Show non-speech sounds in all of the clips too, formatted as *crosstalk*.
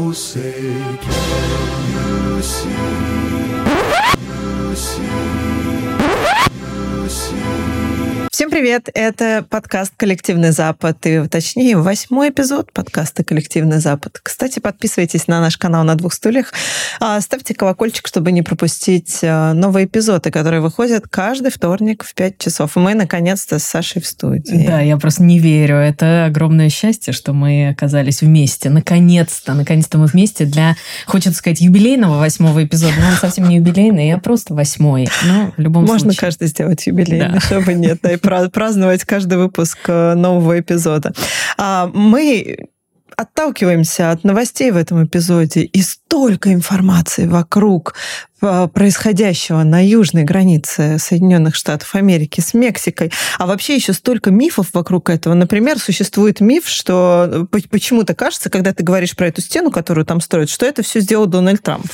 Oh, say, can you see? Всем привет! Это подкаст «Коллективный Запад», и, точнее, восьмой эпизод подкаста «Коллективный Запад». Кстати, подписывайтесь на наш канал «На двух стульях», а, ставьте колокольчик, чтобы не пропустить а, новые эпизоды, которые выходят каждый вторник в 5 часов. И мы, наконец-то, с Сашей в студии. Да, я просто не верю. Это огромное счастье, что мы оказались вместе. Наконец-то, наконец-то мы вместе для, хочется сказать, юбилейного восьмого эпизода. Но он совсем не юбилейный, я просто восьмой. Но в любом Можно случае. каждый сделать юбилейный, Да. чтобы нет, праздновать каждый выпуск э, нового эпизода. А, Мы отталкиваемся от новостей в этом эпизоде и столько информации вокруг э, происходящего на южной границе Соединенных Штатов Америки с Мексикой, а вообще еще столько мифов вокруг этого. Например, существует миф, что э, по- почему-то кажется, когда ты говоришь про эту стену, которую там строят, что это все сделал Дональд Трамп.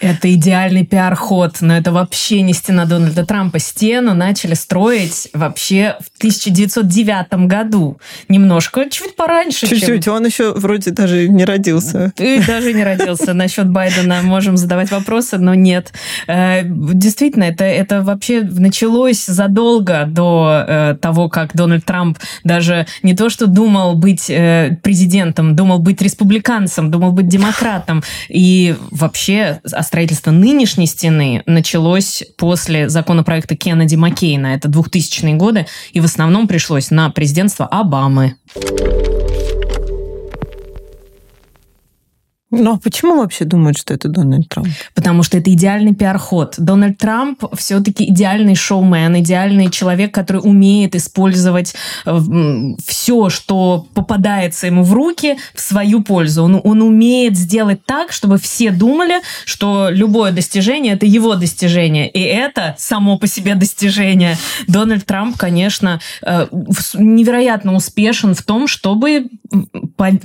Это идеальный пиар-ход, но это вообще не стена Дональда Трампа. Стену начали строить вообще в 1909 году. Немножко, чуть пораньше, чем- Чуть-чуть, он еще вроде даже не родился. Ты даже не родился. Насчет Байдена можем задавать вопросы, но нет. Э, Действительно, это, это вообще началось задолго до э, того, как Дональд Трамп даже не то, что думал быть э, президентом, думал быть республиканцем, думал быть демократом. И вообще а строительство нынешней стены началось после законопроекта Кеннеди Маккейна. Это 2000-е годы. И в основном пришлось на президентство Обамы. Ну а почему вообще думают, что это Дональд Трамп? Потому что это идеальный пиар-ход. Дональд Трамп все-таки идеальный шоумен, идеальный человек, который умеет использовать все, что попадается ему в руки, в свою пользу. Он, он умеет сделать так, чтобы все думали, что любое достижение – это его достижение. И это само по себе достижение. Дональд Трамп, конечно, э, невероятно успешен в том, чтобы,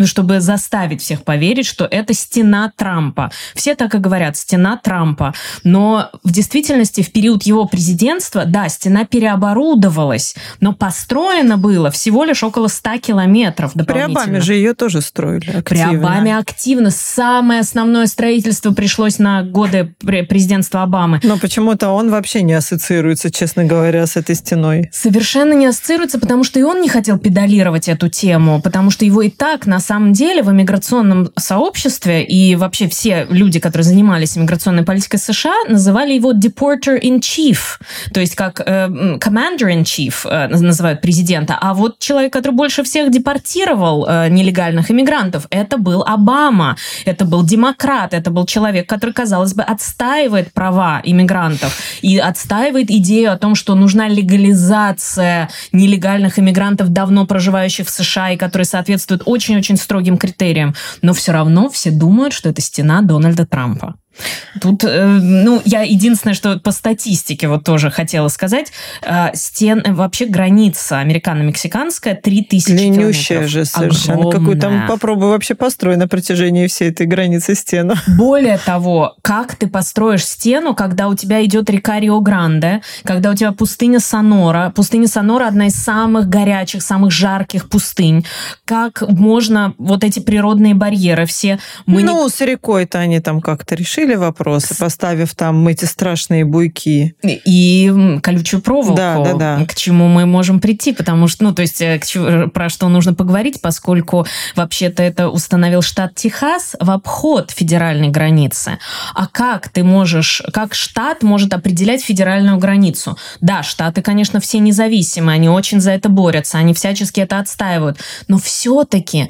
чтобы заставить всех поверить, что это стена Трампа. Все так и говорят, стена Трампа. Но в действительности в период его президентства, да, стена переоборудовалась, но построено было всего лишь около 100 километров При дополнительно. Обаме же ее тоже строили При активно. Обаме активно. Самое основное строительство пришлось на годы пре- президентства Обамы. Но почему-то он вообще не ассоциируется, честно говоря, с этой стеной. Совершенно не ассоциируется, потому что и он не хотел педалировать эту тему, потому что его и так, на самом деле, в иммиграционном сообществе и вообще все люди, которые занимались иммиграционной политикой США, называли его deporter in chief, то есть как э, м, commander in chief э, называют президента. А вот человек, который больше всех депортировал э, нелегальных иммигрантов, это был Обама, это был демократ, это был человек, который, казалось бы, отстаивает права иммигрантов и отстаивает идею о том, что нужна легализация нелегальных иммигрантов, давно проживающих в США и которые соответствуют очень-очень строгим критериям. Но все равно все думают, что это стена Дональда Трампа. Тут, э, ну, я единственное, что по статистике вот тоже хотела сказать, э, стен, вообще граница американо-мексиканская 3000 Длиннющая километров. же совершенно. Какую там Огромная. попробуй вообще построй на протяжении всей этой границы стену. Более того, как ты построишь стену, когда у тебя идет река Рио-Гранде, когда у тебя пустыня Сонора. Пустыня Сонора одна из самых горячих, самых жарких пустынь. Как можно вот эти природные барьеры все... Мы не- ну, с рекой-то они там как-то решили вопросы, поставив там эти страшные буйки. и колючую проволоку, Да, да, да. к чему мы можем прийти, потому что, ну, то есть, э, чему- про что нужно поговорить, поскольку вообще-то это установил штат Техас в обход федеральной границы. А как ты можешь, как штат может определять федеральную границу? Да, штаты, конечно, все независимые, они очень за это борются, они всячески это отстаивают, но все-таки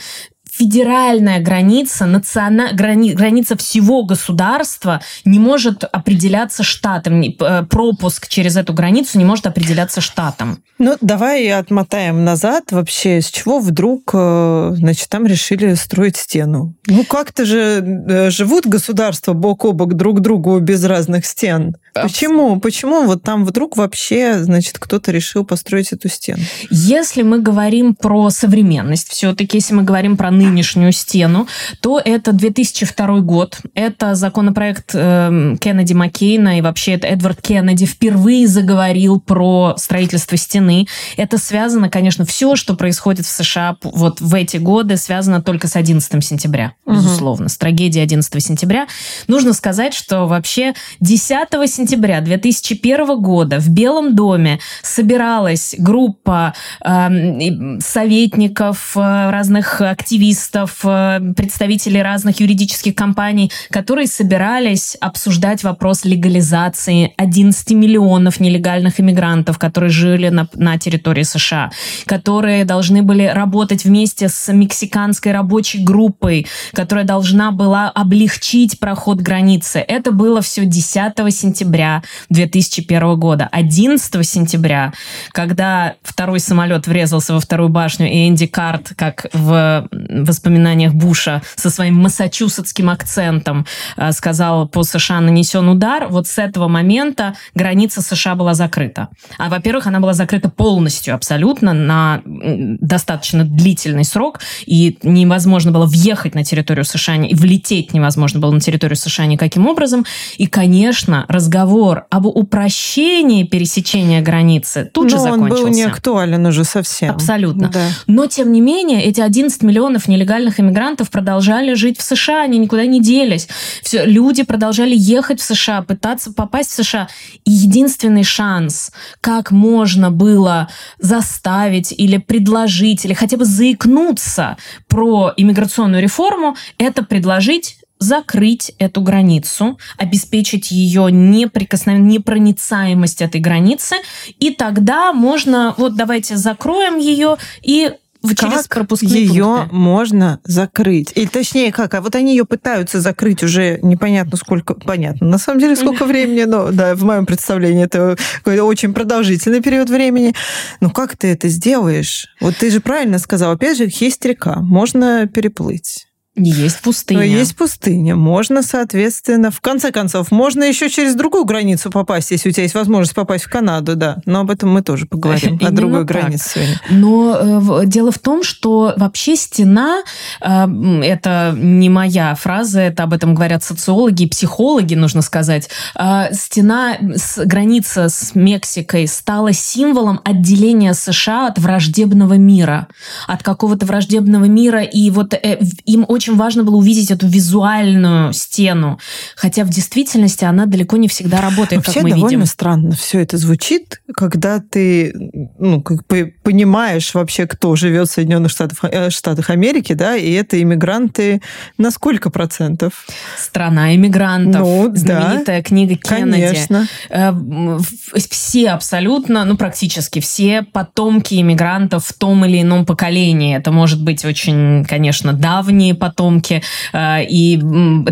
федеральная граница, национа- грани- граница всего государства не может определяться штатом. Э, Пропуск через эту границу не может определяться штатом. Ну, давай отмотаем назад вообще, с чего вдруг, э, значит, там решили строить стену. Ну, как-то же э, живут государства бок о бок друг другу без разных стен. Почему? Почему вот там вдруг вообще, значит, кто-то решил построить эту стену? Если мы говорим про современность, все-таки, если мы говорим про нынешнюю стену, то это 2002 год. Это законопроект э, Кеннеди Маккейна, и вообще это Эдвард Кеннеди впервые заговорил про строительство стены. Это связано, конечно, все, что происходит в США вот в эти годы, связано только с 11 сентября, безусловно, угу. с трагедией 11 сентября. Нужно сказать, что вообще 10 сентября 2001 года в Белом доме собиралась группа э, советников, разных активистов, э, представителей разных юридических компаний, которые собирались обсуждать вопрос легализации 11 миллионов нелегальных иммигрантов, которые жили на, на территории США, которые должны были работать вместе с мексиканской рабочей группой, которая должна была облегчить проход границы. Это было все 10 сентября 2001 года. 11 сентября, когда второй самолет врезался во вторую башню, и Энди Карт, как в воспоминаниях Буша, со своим массачусетским акцентом э, сказал, по США нанесен удар, вот с этого момента граница США была закрыта. А, во-первых, она была закрыта полностью, абсолютно, на достаточно длительный срок, и невозможно было въехать на территорию США, и влететь невозможно было на территорию США никаким образом. И, конечно, разговор об упрощении пересечения границы тут Но же закончился. он был не актуален уже совсем. Абсолютно. Да. Но, тем не менее, эти 11 миллионов нелегальных иммигрантов продолжали жить в США, они никуда не делись. Все, люди продолжали ехать в США, пытаться попасть в США. И единственный шанс, как можно было заставить или предложить, или хотя бы заикнуться про иммиграционную реформу, это предложить закрыть эту границу, обеспечить ее неприкосновенность, непроницаемость этой границы, и тогда можно, вот давайте закроем ее и через пропускные ее пункты. можно закрыть? Или точнее как? А вот они ее пытаются закрыть уже непонятно сколько, понятно, на самом деле сколько времени, но да, в моем представлении это какой-то очень продолжительный период времени. Ну как ты это сделаешь? Вот ты же правильно сказал, опять же, есть река, можно переплыть. Есть пустыня. Есть пустыня. Можно, соответственно, в конце концов, можно еще через другую границу попасть, если у тебя есть возможность попасть в Канаду, да. Но об этом мы тоже поговорим, о другой так. границе сегодня. Но э, дело в том, что вообще стена, э, это не моя фраза, это об этом говорят социологи и психологи, нужно сказать. Э, стена, с, граница с Мексикой стала символом отделения США от враждебного мира, от какого-то враждебного мира, и вот э, им очень очень важно было увидеть эту визуальную стену. Хотя в действительности она далеко не всегда работает, Вообще как мы довольно видим. странно все это звучит, когда ты ну, как бы понимаешь вообще, кто живет в Соединенных Штатах, э, Штатах Америки, да, и это иммигранты на сколько процентов? Страна иммигрантов. Ну, знаменитая да, книга Кеннеди. Конечно. Э, все абсолютно, ну практически все потомки иммигрантов в том или ином поколении. Это может быть очень, конечно, давние потомки, потомки э, и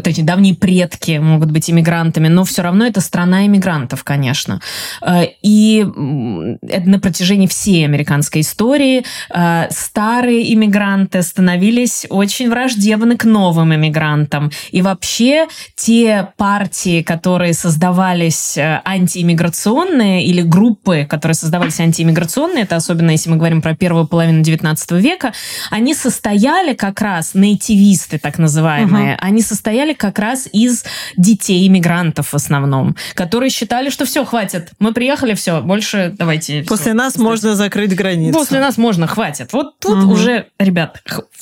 эти давние предки могут быть иммигрантами, но все равно это страна иммигрантов, конечно. Э, и на протяжении всей американской истории э, старые иммигранты становились очень враждебны к новым иммигрантам. И вообще те партии, которые создавались антииммиграционные или группы, которые создавались антииммиграционные, это особенно если мы говорим про первую половину XIX века, они состояли как раз нейтивисты активисты, так называемые, угу. они состояли как раз из детей иммигрантов в основном, которые считали, что все, хватит, мы приехали, все, больше давайте... После все, нас после... можно закрыть границу. После нас можно, хватит. Вот тут угу. уже, ребят,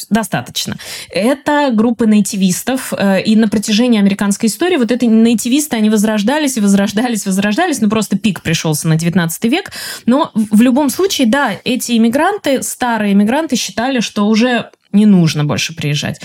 достаточно. Это группа нейтивистов, э, и на протяжении американской истории вот эти нейтивисты, они возрождались и возрождались, возрождались, ну просто пик пришелся на 19 век, но в любом случае, да, эти иммигранты, старые иммигранты считали, что уже не нужно больше приезжать.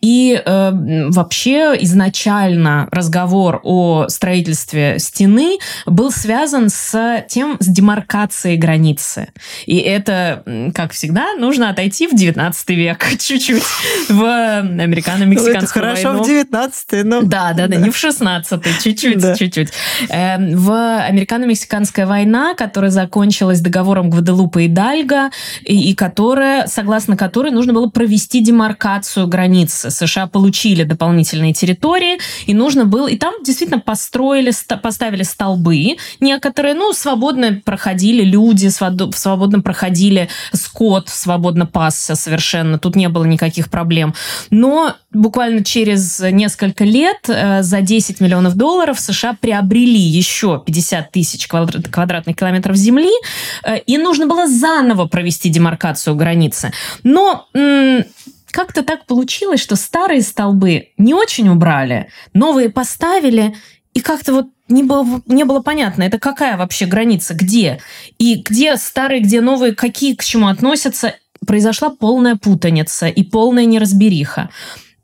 И э, вообще изначально разговор о строительстве стены был связан с тем, с демаркацией границы. И это, как всегда, нужно отойти в 19 век *laughs* чуть-чуть в американо-мексиканскую войну. Хорошо в 19 но... Да, да, да, не в *laughs* 16 чуть-чуть, чуть-чуть. Э, в американо-мексиканская война, которая закончилась договором Гваделупа и Дальга, и, и которая, согласно которой нужно было провести провести демаркацию границы. США получили дополнительные территории, и нужно было... И там действительно построили, поставили столбы некоторые, ну, свободно проходили люди, свободно проходили скот, свободно пасся совершенно. Тут не было никаких проблем. Но буквально через несколько лет э, за 10 миллионов долларов США приобрели еще 50 тысяч квадратных километров земли, э, и нужно было заново провести демаркацию границы. Но как-то так получилось, что старые столбы не очень убрали, новые поставили, и как-то вот не было, не было понятно, это какая вообще граница, где, и где старые, где новые, какие к чему относятся. Произошла полная путаница и полная неразбериха.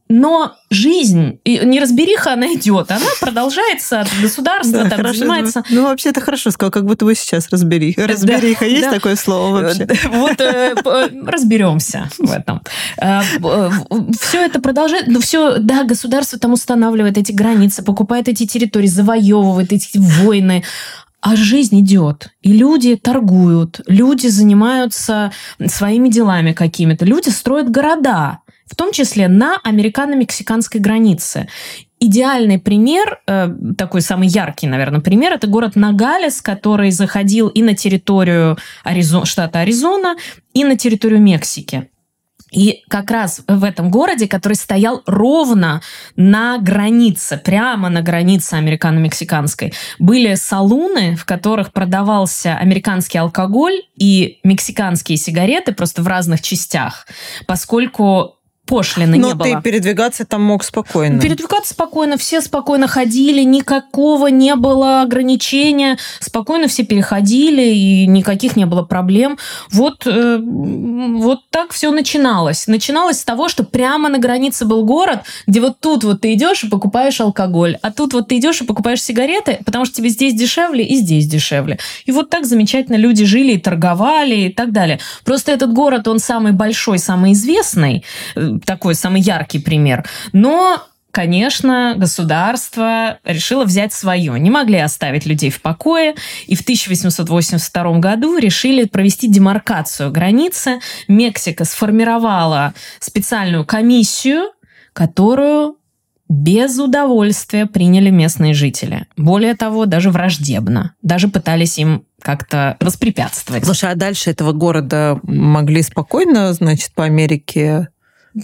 Но жизнь, неразбериха, она идет, она продолжается от государства, да, там хорошо, занимается. Ну, ну, вообще это хорошо сказал, как будто вы сейчас разбери. Разбериха, да, есть да. такое слово вообще? Вот э, *laughs* разберемся в этом. Э, все это продолжает, ну все, да, государство там устанавливает эти границы, покупает эти территории, завоевывает эти войны, а жизнь идет, и люди торгуют, люди занимаются своими делами какими-то, люди строят города в том числе на американо-мексиканской границе. Идеальный пример, э, такой самый яркий, наверное, пример, это город Нагалес, который заходил и на территорию Аризон, штата Аризона, и на территорию Мексики. И как раз в этом городе, который стоял ровно на границе, прямо на границе американо-мексиканской, были салуны, в которых продавался американский алкоголь и мексиканские сигареты просто в разных частях, поскольку пошлины Но не было. Но ты передвигаться там мог спокойно. Передвигаться спокойно, все спокойно ходили, никакого не было ограничения, спокойно все переходили, и никаких не было проблем. Вот, э, вот так все начиналось. Начиналось с того, что прямо на границе был город, где вот тут вот ты идешь и покупаешь алкоголь, а тут вот ты идешь и покупаешь сигареты, потому что тебе здесь дешевле и здесь дешевле. И вот так замечательно люди жили и торговали и так далее. Просто этот город, он самый большой, самый известный, такой самый яркий пример. Но конечно, государство решило взять свое. Не могли оставить людей в покое. И в 1882 году решили провести демаркацию границы. Мексика сформировала специальную комиссию, которую без удовольствия приняли местные жители. Более того, даже враждебно. Даже пытались им как-то воспрепятствовать. Слушай, а дальше этого города могли спокойно, значит, по Америке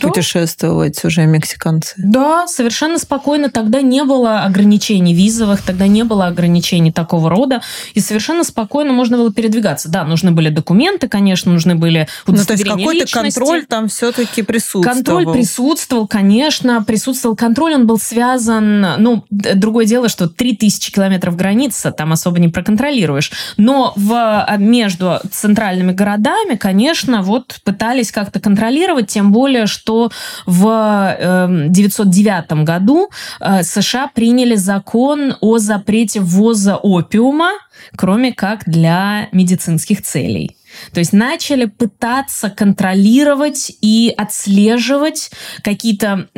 да. путешествовать уже мексиканцы. Да, совершенно спокойно. Тогда не было ограничений визовых, тогда не было ограничений такого рода. И совершенно спокойно можно было передвигаться. Да, нужны были документы, конечно, нужны были удостоверения Ну, то есть какой-то контроль там все-таки присутствовал. Контроль присутствовал, конечно. Присутствовал контроль, он был связан... Ну, другое дело, что 3000 километров граница там особо не проконтролируешь. Но в, а, между центральными городами, конечно, вот пытались как-то контролировать, тем более, что что в 1909 эм, году э, США приняли закон о запрете ввоза опиума, кроме как для медицинских целей. То есть начали пытаться контролировать и отслеживать какие-то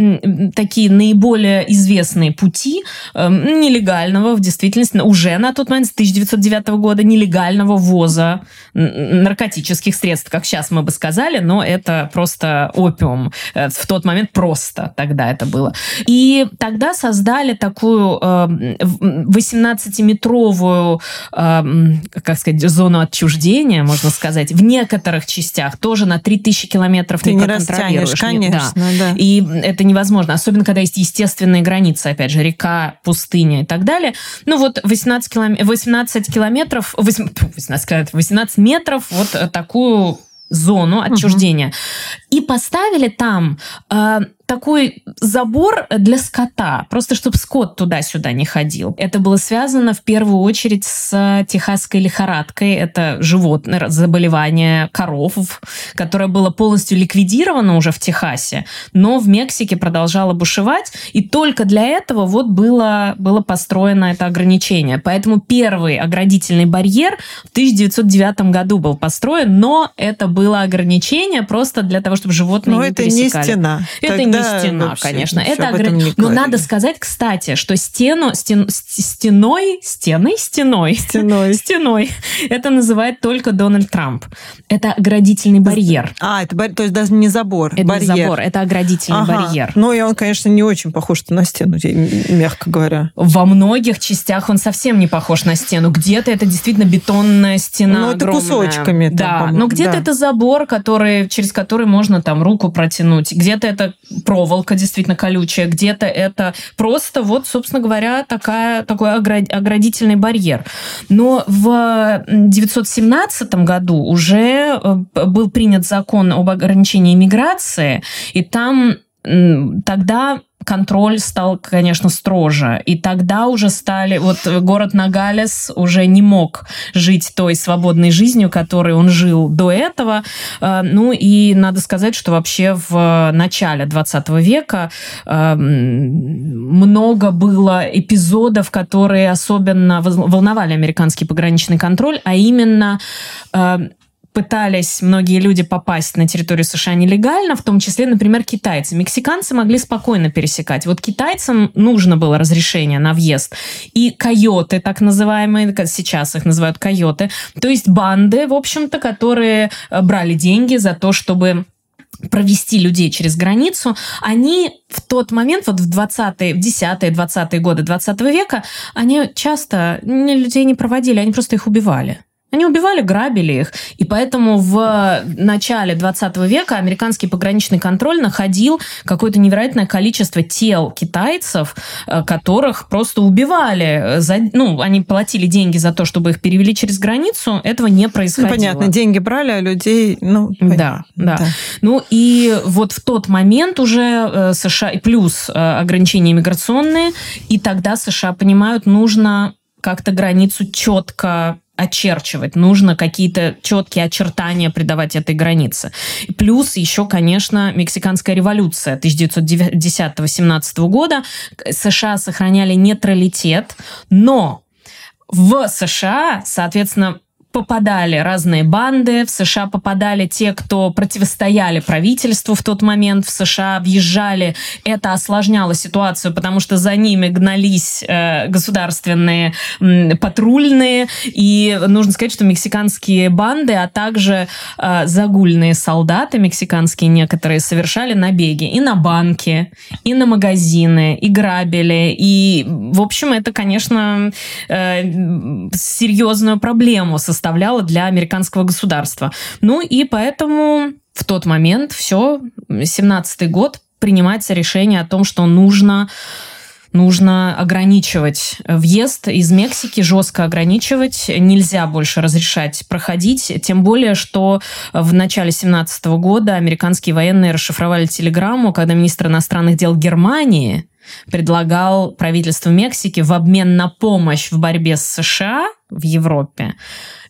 такие наиболее известные пути э, нелегального, в действительности, уже на тот момент, с 1909 года, нелегального ввоза наркотических средств, как сейчас мы бы сказали, но это просто опиум. Э, в тот момент просто тогда это было. И тогда создали такую э, 18-метровую, э, как сказать, зону отчуждения, можно сказать, сказать, в некоторых частях тоже на 3000 километров Ты не, не проконтролируешь. конечно, да. да. И это невозможно, особенно когда есть естественные границы, опять же, река, пустыня и так далее. Ну вот 18, килом... 18 километров, 18, *laughs* километров, 18 метров вот такую зону отчуждения. Угу. И поставили там э, такой забор для скота, просто чтобы скот туда-сюда не ходил. Это было связано в первую очередь с техасской лихорадкой. Это животное заболевание коров, которое было полностью ликвидировано уже в Техасе, но в Мексике продолжало бушевать, и только для этого вот было, было построено это ограничение. Поэтому первый оградительный барьер в 1909 году был построен, но это было ограничение просто для того, чтобы животные но не это пересекали. не стена. Это Тогда да, стена, вообще, конечно. Это ограни- не Но говорили. надо сказать, кстати, что стену, стен- стеной, стеной, стеной, *laughs* Стеной. стеной, это называет только Дональд Трамп. Это оградительный барьер. А, это то есть даже не забор, Это не барьер. забор, это оградительный Ага. барьер. Ну, и он, конечно, не очень похож на стену, мягко говоря. Во многих частях он совсем не похож на стену. Где-то это действительно бетонная стена. Ну, это огромная. кусочками там, Да, по-моему, но где-то да. это забор, который, через который можно там руку протянуть. Где-то это проволока действительно колючая, где-то это просто вот, собственно говоря, такая, такой огра- оградительный барьер. Но в 1917 году уже э, был принят закон об ограничении иммиграции, и там тогда контроль стал, конечно, строже. И тогда уже стали... Вот город Нагалес уже не мог жить той свободной жизнью, которой он жил до этого. Э, Ну и надо сказать, что вообще в начале 20 века э, м, много было эпизодов, которые особенно волновали американский пограничный контроль, а именно э, пытались многие люди попасть на территорию США нелегально, в том числе, например, китайцы. Мексиканцы могли спокойно пересекать. Вот китайцам нужно было разрешение на въезд. И койоты, так называемые, сейчас их называют койоты, то есть банды, в общем-то, которые э, брали деньги за то, чтобы провести людей через границу, они в тот момент, вот в 20-е, в 10-е, 20-е годы 20 века, они часто людей не проводили, они просто их убивали. Они убивали, грабили их. И поэтому в начале 20 века американский пограничный контроль находил какое-то невероятное количество тел китайцев, э, которых просто убивали. За, ну, они платили деньги за то, чтобы их перевели через границу. Этого не Ну, происходило. понятно, деньги брали, а людей, ну, Да, понятно, да. Ну и вот в тот момент уже э, США, и плюс э, ограничения иммиграционные, и тогда США понимают, нужно как-то границу четко очерчивать, нужно какие-то четкие очертания придавать этой границе. Плюс еще, конечно, Мексиканская революция 1910-17 года. США сохраняли нейтралитет, но в США, соответственно, попадали разные банды, в США попадали те, кто противостояли правительству в тот момент, в США въезжали. Это осложняло ситуацию, потому что за ними гнались э, государственные м, патрульные. И нужно сказать, что мексиканские банды, а также э, загульные солдаты мексиканские некоторые совершали набеги и на банки, и на магазины, и грабили. И, в общем, это, конечно, э, серьезную проблему составляло для американского государства. Ну и поэтому в тот момент все, 17-й год, принимается решение о том, что нужно нужно ограничивать въезд из Мексики, жестко ограничивать. Нельзя больше разрешать проходить. Тем более, что в начале 17 года американские военные расшифровали телеграмму, когда министр иностранных дел Германии предлагал правительству Мексики в обмен на помощь в борьбе с США в Европе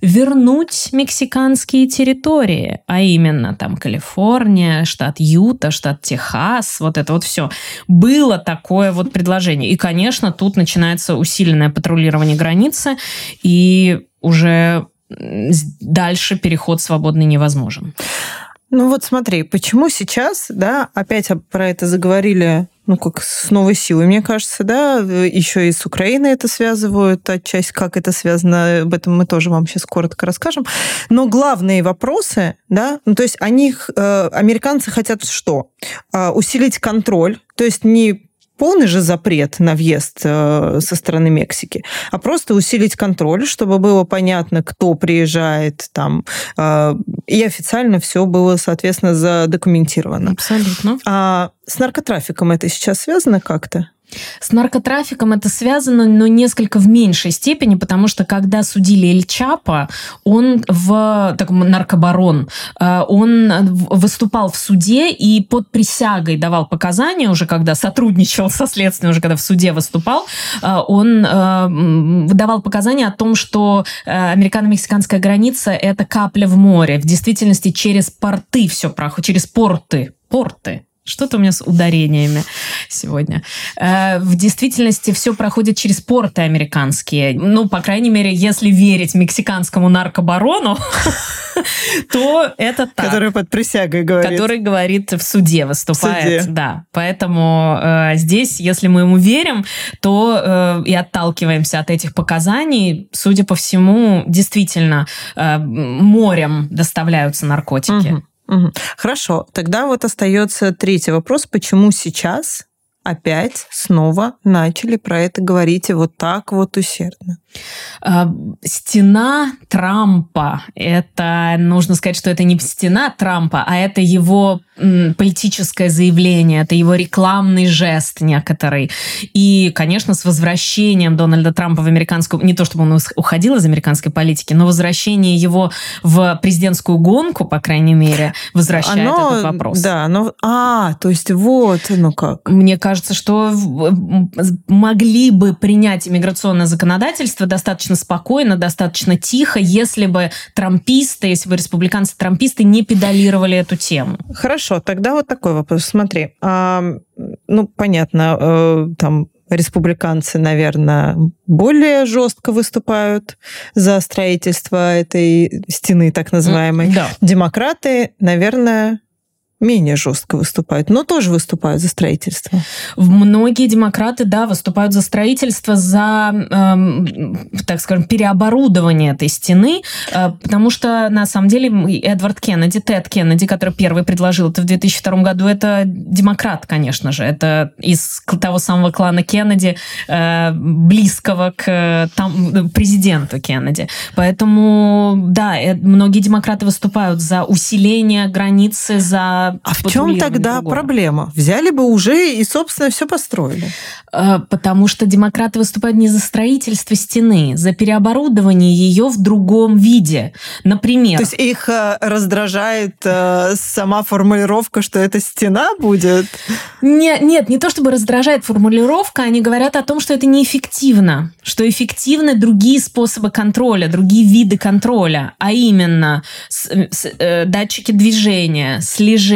вернуть мексиканские территории, а именно там Калифорния, штат Юта, штат Техас, вот это вот все. Было такое вот предложение. И, конечно, тут начинается усиленное патрулирование границы, и уже дальше переход свободный невозможен. Ну вот смотри, почему сейчас, да, опять про это заговорили, ну как с новой силой, мне кажется, да, еще и с Украиной это связывают, отчасти как это связано, об этом мы тоже вам сейчас коротко расскажем. Но главные вопросы, да, ну то есть они, э, американцы хотят что? Э, усилить контроль, то есть не полный же запрет на въезд э, со стороны Мексики, а просто усилить контроль, чтобы было понятно, кто приезжает там, э, и официально все было, соответственно, задокументировано. Абсолютно. А с наркотрафиком это сейчас связано как-то? С наркотрафиком это связано, но несколько в меньшей степени, потому что когда судили Эль Чапа, он в таком наркобарон, э, он выступал в суде и под присягой давал показания уже, когда сотрудничал со следствием, уже когда в суде выступал, э, он э, давал показания о том, что американо-мексиканская граница это капля в море. В действительности через порты все проходит, через порты, порты Что-то у меня с ударениями сегодня. Э, в действительности все проходит через порты американские. Ну, по крайней мере, если верить мексиканскому наркобарону, *laughs* то это так. Который под присягой говорит. Который говорит в суде, выступает. В суде. Да. Поэтому э, здесь, если мы ему верим, то э, и отталкиваемся от этих показаний, судя по всему, действительно э, морем доставляются наркотики. Хорошо, тогда вот остается третий вопрос. Почему сейчас опять снова начали про это говорить и вот так вот усердно? А, Стена Трампа. Это, нужно сказать, что это не стена Трампа, а это его политическое заявление, это его рекламный жест некоторый. И, конечно, с возвращением Дональда Трампа в американскую... Не то, чтобы он уходил из американской политики, но возвращение его в президентскую гонку, по крайней мере, возвращает этот вопрос. Да, оно... А, то есть вот, ну как. Мне кажется, что в- м, могли бы принять иммиграционное законодательство достаточно спокойно, достаточно тихо, если бы трамписты, если бы республиканцы-трамписты не педалировали эту тему. Хорошо, тогда вот такой вопрос. Смотри, а, ну, понятно, э, там республиканцы, наверное, более жестко выступают за строительство этой стены, так называемой. Да. Демократы, наверное, менее жестко выступают, но тоже выступают за строительство. Многие демократы, да, выступают за строительство, за, эм, так скажем, переоборудование этой стены, э, потому что, на самом деле, Эдвард Кеннеди, Тед Кеннеди, который первый предложил это в 2002 году, это демократ, конечно же. Это из того самого клана Кеннеди, э, близкого к э, там, президенту Кеннеди. Поэтому, да, э, многие демократы выступают за усиление границы, за А в чем тогда другого. проблема? Взяли бы уже и, собственно, все построили. Э, Потому что демократы выступают не за строительство стены, за переоборудование ее в другом виде. Например, То есть их э, раздражает э, сама формулировка, что это стена будет. Не- нет, не то чтобы раздражает формулировка, они говорят о том, что это неэффективно, что эффективны другие способы контроля, другие виды контроля, а именно с- с- э, датчики движения,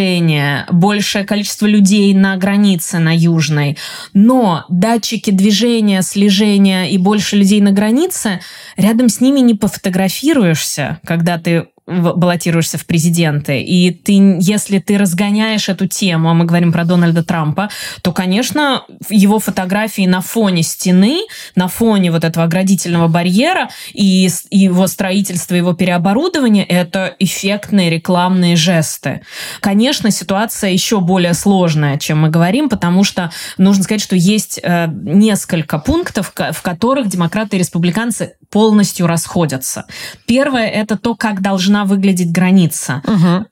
слежения, большее количество людей на границе на южной. Но датчики движения, слежения и больше людей на границе, рядом с ними не пофотографируешься, когда ты баллотируешься в президенты. И ты, если ты разгоняешь эту тему, а мы говорим про Дональда Трампа, то, конечно, его фотографии на фоне стены, на фоне вот этого оградительного барьера и его строительство, его переоборудование – это эффектные рекламные жесты. Конечно, ситуация еще более сложная, чем мы говорим, потому что нужно сказать, что есть э, несколько пунктов, в которых демократы и республиканцы полностью расходятся. Первое – это то, как должна выглядеть граница.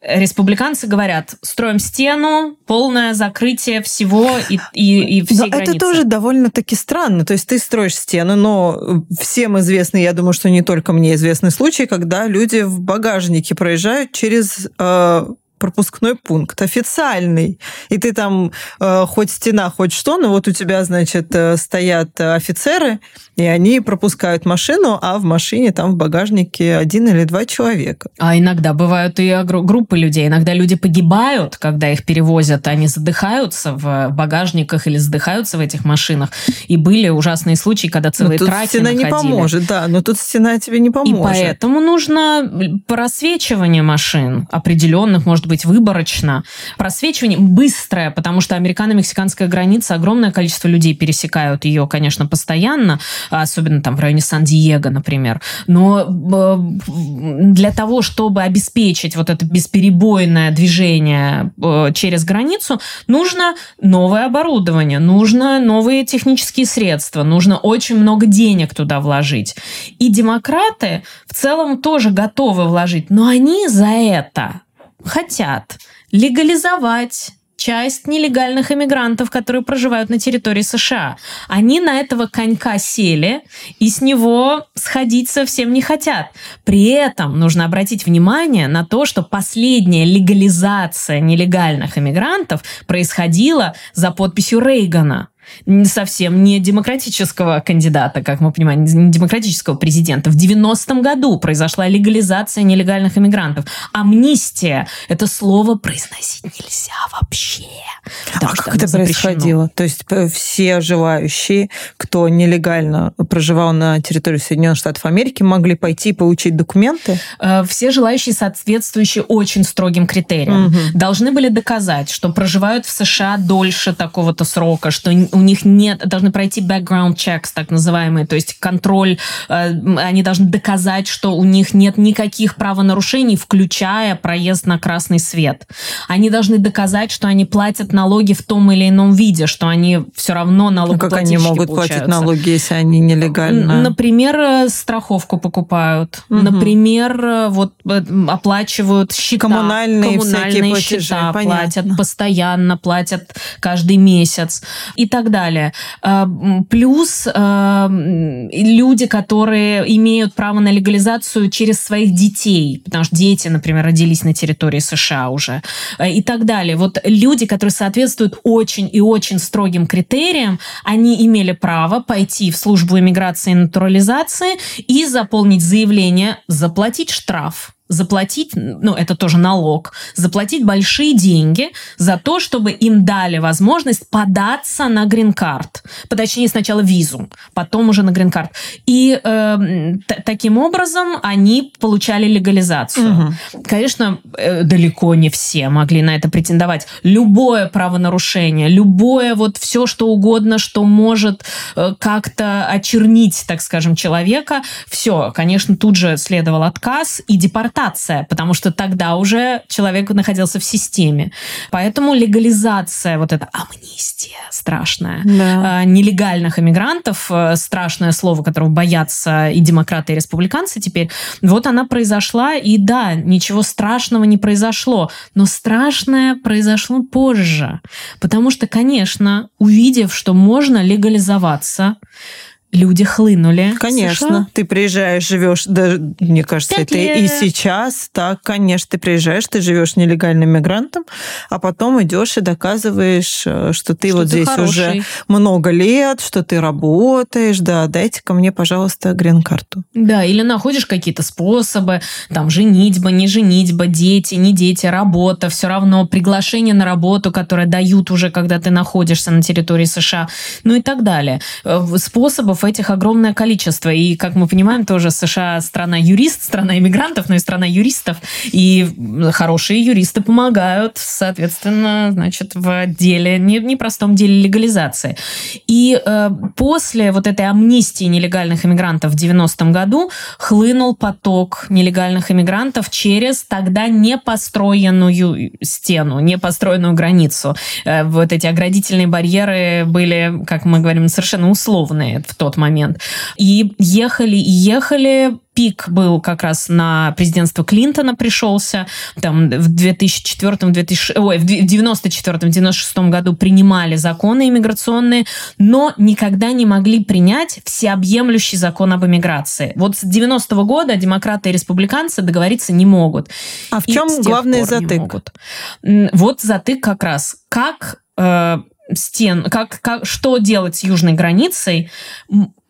Республиканцы говорят, строим стену, полное закрытие всего и, и, и всей Но границы. это тоже довольно-таки странно. То есть ты строишь стену, но всем известный, я думаю, что не только мне известный случай, когда люди в багажнике проезжают через э, пропускной пункт официальный. И ты там э, хоть стена, хоть что, но вот у тебя, значит, э, стоят э, офицеры, и они пропускают машину, а в машине там в багажнике один или два человека. А иногда бывают и группы людей. Иногда люди погибают, когда их перевозят. Они задыхаются в багажниках или задыхаются в этих машинах. И были ужасные случаи, когда Но целые тут траки стена не находили. поможет, да, но тут стена тебе не И поможет. поэтому нужно просвечивание машин определенных, может быть, выборочно. Просвечивание быстрое, потому что американо-мексиканская граница, огромное количество людей пересекают ее, конечно, постоянно, особенно там в районе Сан-Диего, например. Но э, для того, чтобы обеспечить вот это бесперебойное движение э, через границу, нужно новое оборудование, нужно новые технические средства, нужно очень много денег туда вложить. И демократы в целом тоже готовы вложить, но они за это хотят легализовать часть нелегальных иммигрантов, которые проживают на территории США. Они на этого конька сели и с него сходить совсем не хотят. При этом нужно обратить внимание на то, что последняя легализация нелегальных иммигрантов происходила за подписью Рейгана. Совсем не демократического кандидата, как мы понимаем, не демократического президента. В 90-м году произошла легализация нелегальных иммигрантов. Амнистия – это слово произносить нельзя вообще. А как это происходило? То есть э, все желающие, кто нелегально проживал на территории Соединенных Штатов Америки, могли пойти получить документы? Э, все желающие, соответствующие очень строгим критериям, угу. должны были доказать, что проживают в США дольше такого-то срока, что у них нет, должны пройти background checks, так называемые, то есть контроль, э, они должны доказать, что у них нет никаких правонарушений, включая проезд на красный свет. Они должны доказать, что они платят налоги в том или ином виде, что они все равно налогоплательщики ну, Как они могут получаются. платить налоги, если они нелегально? Например, э, страховку покупают. Угу. Например, э, вот оплачивают счета. Коммунальные, коммунальные счета платежи, платят постоянно, платят каждый месяц и так далее. А, плюс а, люди, которые имеют право на легализацию через своих детей, потому что дети, например, родились на территории США уже, а, и так далее. Вот люди, которые соответствуют очень и очень строгим критериям, они имели право пойти в службу иммиграции и натурализации и заполнить заявление, заплатить штраф заплатить, ну, это тоже налог, заплатить большие деньги за то, чтобы им дали возможность податься на грин-карт. Точнее, сначала визу, потом уже на грин-карт. И э, таким образом они получали легализацию. Угу. Конечно, э, далеко не все могли на это претендовать. Любое правонарушение, любое вот все, что угодно, что может э, как-то очернить, так скажем, человека, все, конечно, тут же следовал отказ и депортация депортация, потому что тогда уже человек находился в системе. Поэтому легализация, вот эта амнистия страшная, да. Э, нелегальных иммигрантов, э, страшное слово, которого боятся и демократы, и республиканцы теперь, вот она произошла, и да, ничего страшного не произошло, но страшное произошло позже. Потому что, конечно, увидев, что можно легализоваться, люди хлынули. Конечно. Ты приезжаешь, живешь, да, мне кажется, Пять это лет. и сейчас так, конечно, ты приезжаешь, ты живешь нелегальным мигрантом, а потом идешь и доказываешь, э, что ты что вот ты здесь хороший. уже много лет, что ты работаешь, да, дайте ко мне, пожалуйста, грин-карту. Да, или находишь какие-то способы, там, женитьба, не женитьба, дети, не дети, работа, все равно приглашение на работу, которое дают уже, когда ты находишься на территории США, ну и так далее. Э, способов языков этих огромное количество. И, как мы понимаем, тоже США страна юрист, страна иммигрантов, но и страна юристов. И хорошие юристы помогают, соответственно, значит, в деле, не, непростом деле легализации. И э, после вот этой амнистии нелегальных иммигрантов в 90-м году хлынул поток нелегальных иммигрантов через тогда не построенную стену, не построенную границу. Э, вот эти оградительные барьеры были, как мы говорим, совершенно условные в то тот момент. И ехали и ехали, пик был как раз на президентство Клинтона пришелся. Там в 2004 2000, ой, в 94-96 году принимали законы иммиграционные, но никогда не могли принять всеобъемлющий закон об иммиграции. Вот с 90-го года демократы и республиканцы договориться не могут. А в чем главный затык? Вот затык как раз. Как э, стен, как, как, что делать с южной границей,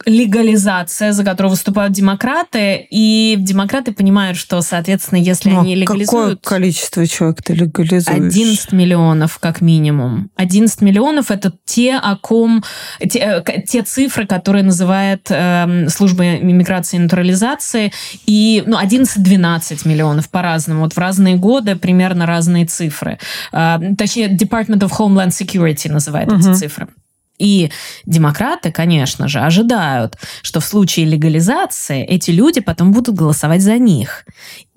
легализация, за которую выступают демократы, и демократы понимают, что, соответственно, если Но они легализуют... Какое количество человек ты легализуешь? 11 миллионов, как минимум. 11 миллионов — это те, о ком... Те, э, те цифры, которые называет э, служба иммиграции и натурализации, и ну, 11-12 миллионов по-разному. Вот в разные годы примерно разные цифры. Э, точнее, Department of Homeland Security называет угу. эти цифры. И демократы, конечно же, ожидают, что в случае легализации эти люди потом будут голосовать за них.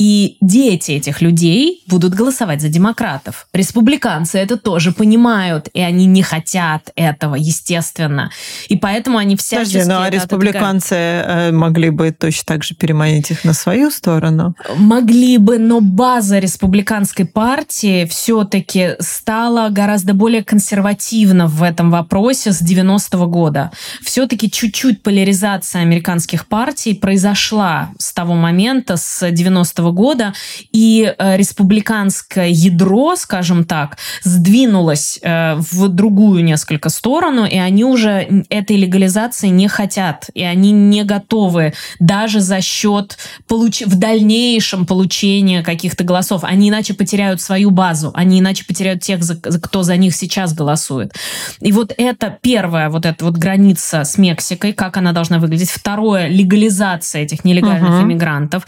И дети этих людей будут голосовать за демократов. Республиканцы это тоже понимают, и они не хотят этого, естественно. И поэтому они всячески... Подожди, ну а республиканцы отодвигают. Э, могли бы точно так же переманить их на свою сторону? Могли бы, но база республиканской партии все-таки стала гораздо более консервативна в этом вопросе с 90-го года. Все-таки чуть-чуть поляризация американских партий произошла с того момента, с 90-го года, и э, республиканское ядро, скажем так, сдвинулось э, в другую несколько сторону, и они уже этой легализации не хотят, и они не готовы даже за счет получ... в дальнейшем получения каких-то голосов. Они иначе потеряют свою базу, они иначе потеряют тех, за... кто за них сейчас голосует. И вот это первая вот эта вот граница с Мексикой, как она должна выглядеть. Второе, легализация этих нелегальных uh-huh. иммигрантов.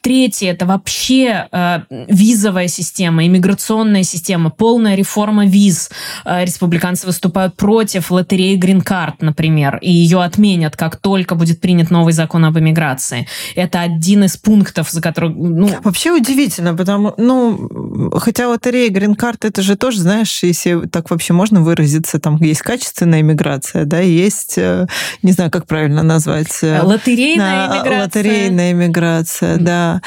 Третье, это вообще э, визовая система, иммиграционная система, полная реформа виз. Э, республиканцы выступают против лотереи грин-карт, например, и ее отменят, как только будет принят новый закон об иммиграции. Это один из пунктов, за который... Ну... Вообще удивительно, потому... Ну, хотя лотерея грин-карт, это же тоже, знаешь, если так вообще можно выразиться, там есть качественная иммиграция, да, есть, э, не знаю, как правильно назвать. Э, лотерейная иммиграция. Лотерейная иммиграция, да.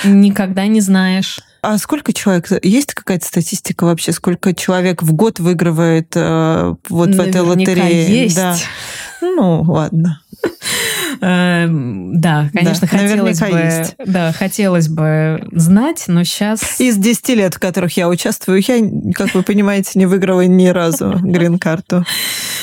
Никогда не знаешь. А сколько человек? Есть какая-то статистика вообще? Сколько человек в год выигрывает э, вот Наверняка в этой лотерее? Есть. Да. Ну, ладно. *laughs* Эм, да, конечно, хотелось бы, да, хотелось бы знать, но сейчас... Из 10 лет, в которых я участвую, я, как вы понимаете, не выиграла ни разу грин-карту.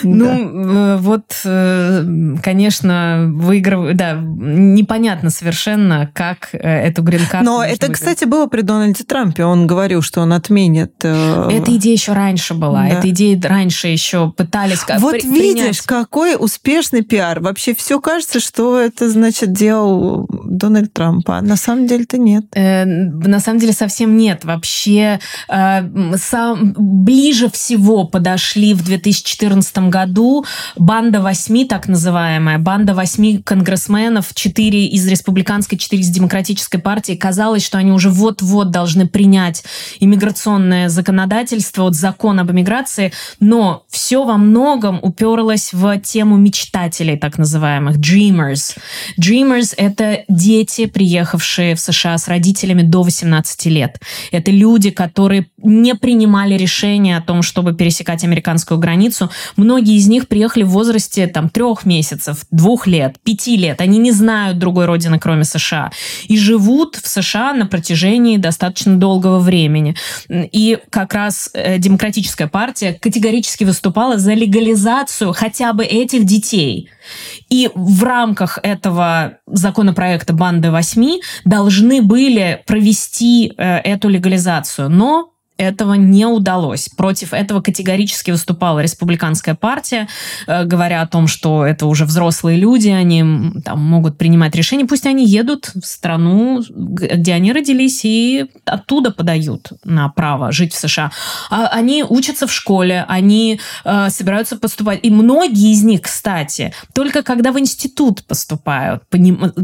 Ну, э, вот, э, конечно, выигрываю, да, непонятно совершенно, как э, эту грин-карту Но это, кстати, было при Дональде Трампе. Он говорил, что он отменит... Эта идея еще раньше была. Эта идея раньше еще пытались... Вот видишь, какой успешный пиар. Вообще все кажется, что это, значит, делал Дональд Трамп, а на самом деле-то нет. Э, на самом деле совсем нет. Вообще э, сам, ближе всего подошли в 2014 году банда восьми, так называемая, банда восьми конгрессменов, четыре из республиканской, четыре из демократической партии. Казалось, что они уже вот-вот должны принять иммиграционное законодательство, вот закон об иммиграции, но все во многом уперлось в тему мечтателей, так называемых, dreamers. Dreamers — это дети, приехавшие в США с родителями до 18 лет. Это люди, которые не принимали решения о том, чтобы пересекать американскую границу. Многие из них приехали в возрасте там, трех месяцев, двух лет, пяти лет. Они не знают другой родины, кроме США. И живут в США на протяжении достаточно долгого времени. И как раз э, Демократическая партия категорически выступала за легализацию хотя бы этих детей. И в рамках этого законопроекта «Банды восьми» должны были провести э, эту легализацию. Но этого не удалось. Против этого категорически выступала республиканская партия, э, говоря о том, что это уже взрослые люди, они там, могут принимать решения. Пусть они едут в страну, где они родились, и оттуда подают на право жить в США. А они учатся в школе, они э, собираются поступать. И многие из них, кстати, только когда в институт поступают,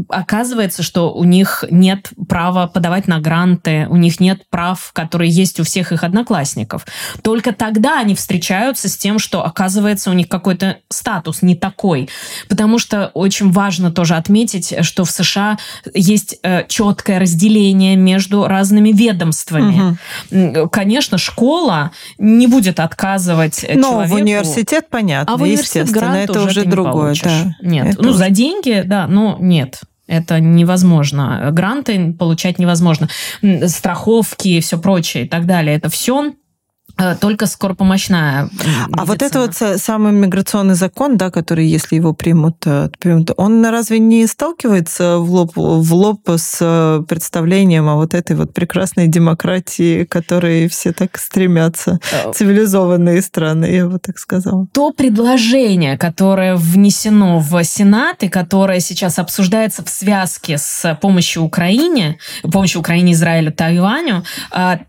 оказывается, что у них нет права подавать на гранты, у них нет прав, которые есть у всех всех их одноклассников. Только тогда они встречаются с тем, что оказывается у них какой-то статус не такой. Потому что очень важно тоже отметить, что в США есть э, четкое разделение между разными ведомствами. Угу. Конечно, школа не будет отказывать Но человеку. в университет понятно, а в университет грант это уже, уже другое. Да. Нет, это ну уже... за деньги, да, но нет. Это невозможно. Гранты получать невозможно. Страховки и все прочее и так далее. Это все только скоропомощная А вот это вот самый миграционный закон, да, который, если его примут, э, примут, он разве не сталкивается в лоб, в лоб с э, представлением о вот этой вот прекрасной демократии, которой все так стремятся, цивилизованные страны, я бы так сказала? То предложение, которое внесено в Сенат и которое сейчас обсуждается в связке с помощью Украине, помощью Украине, Израилю, Тайваню,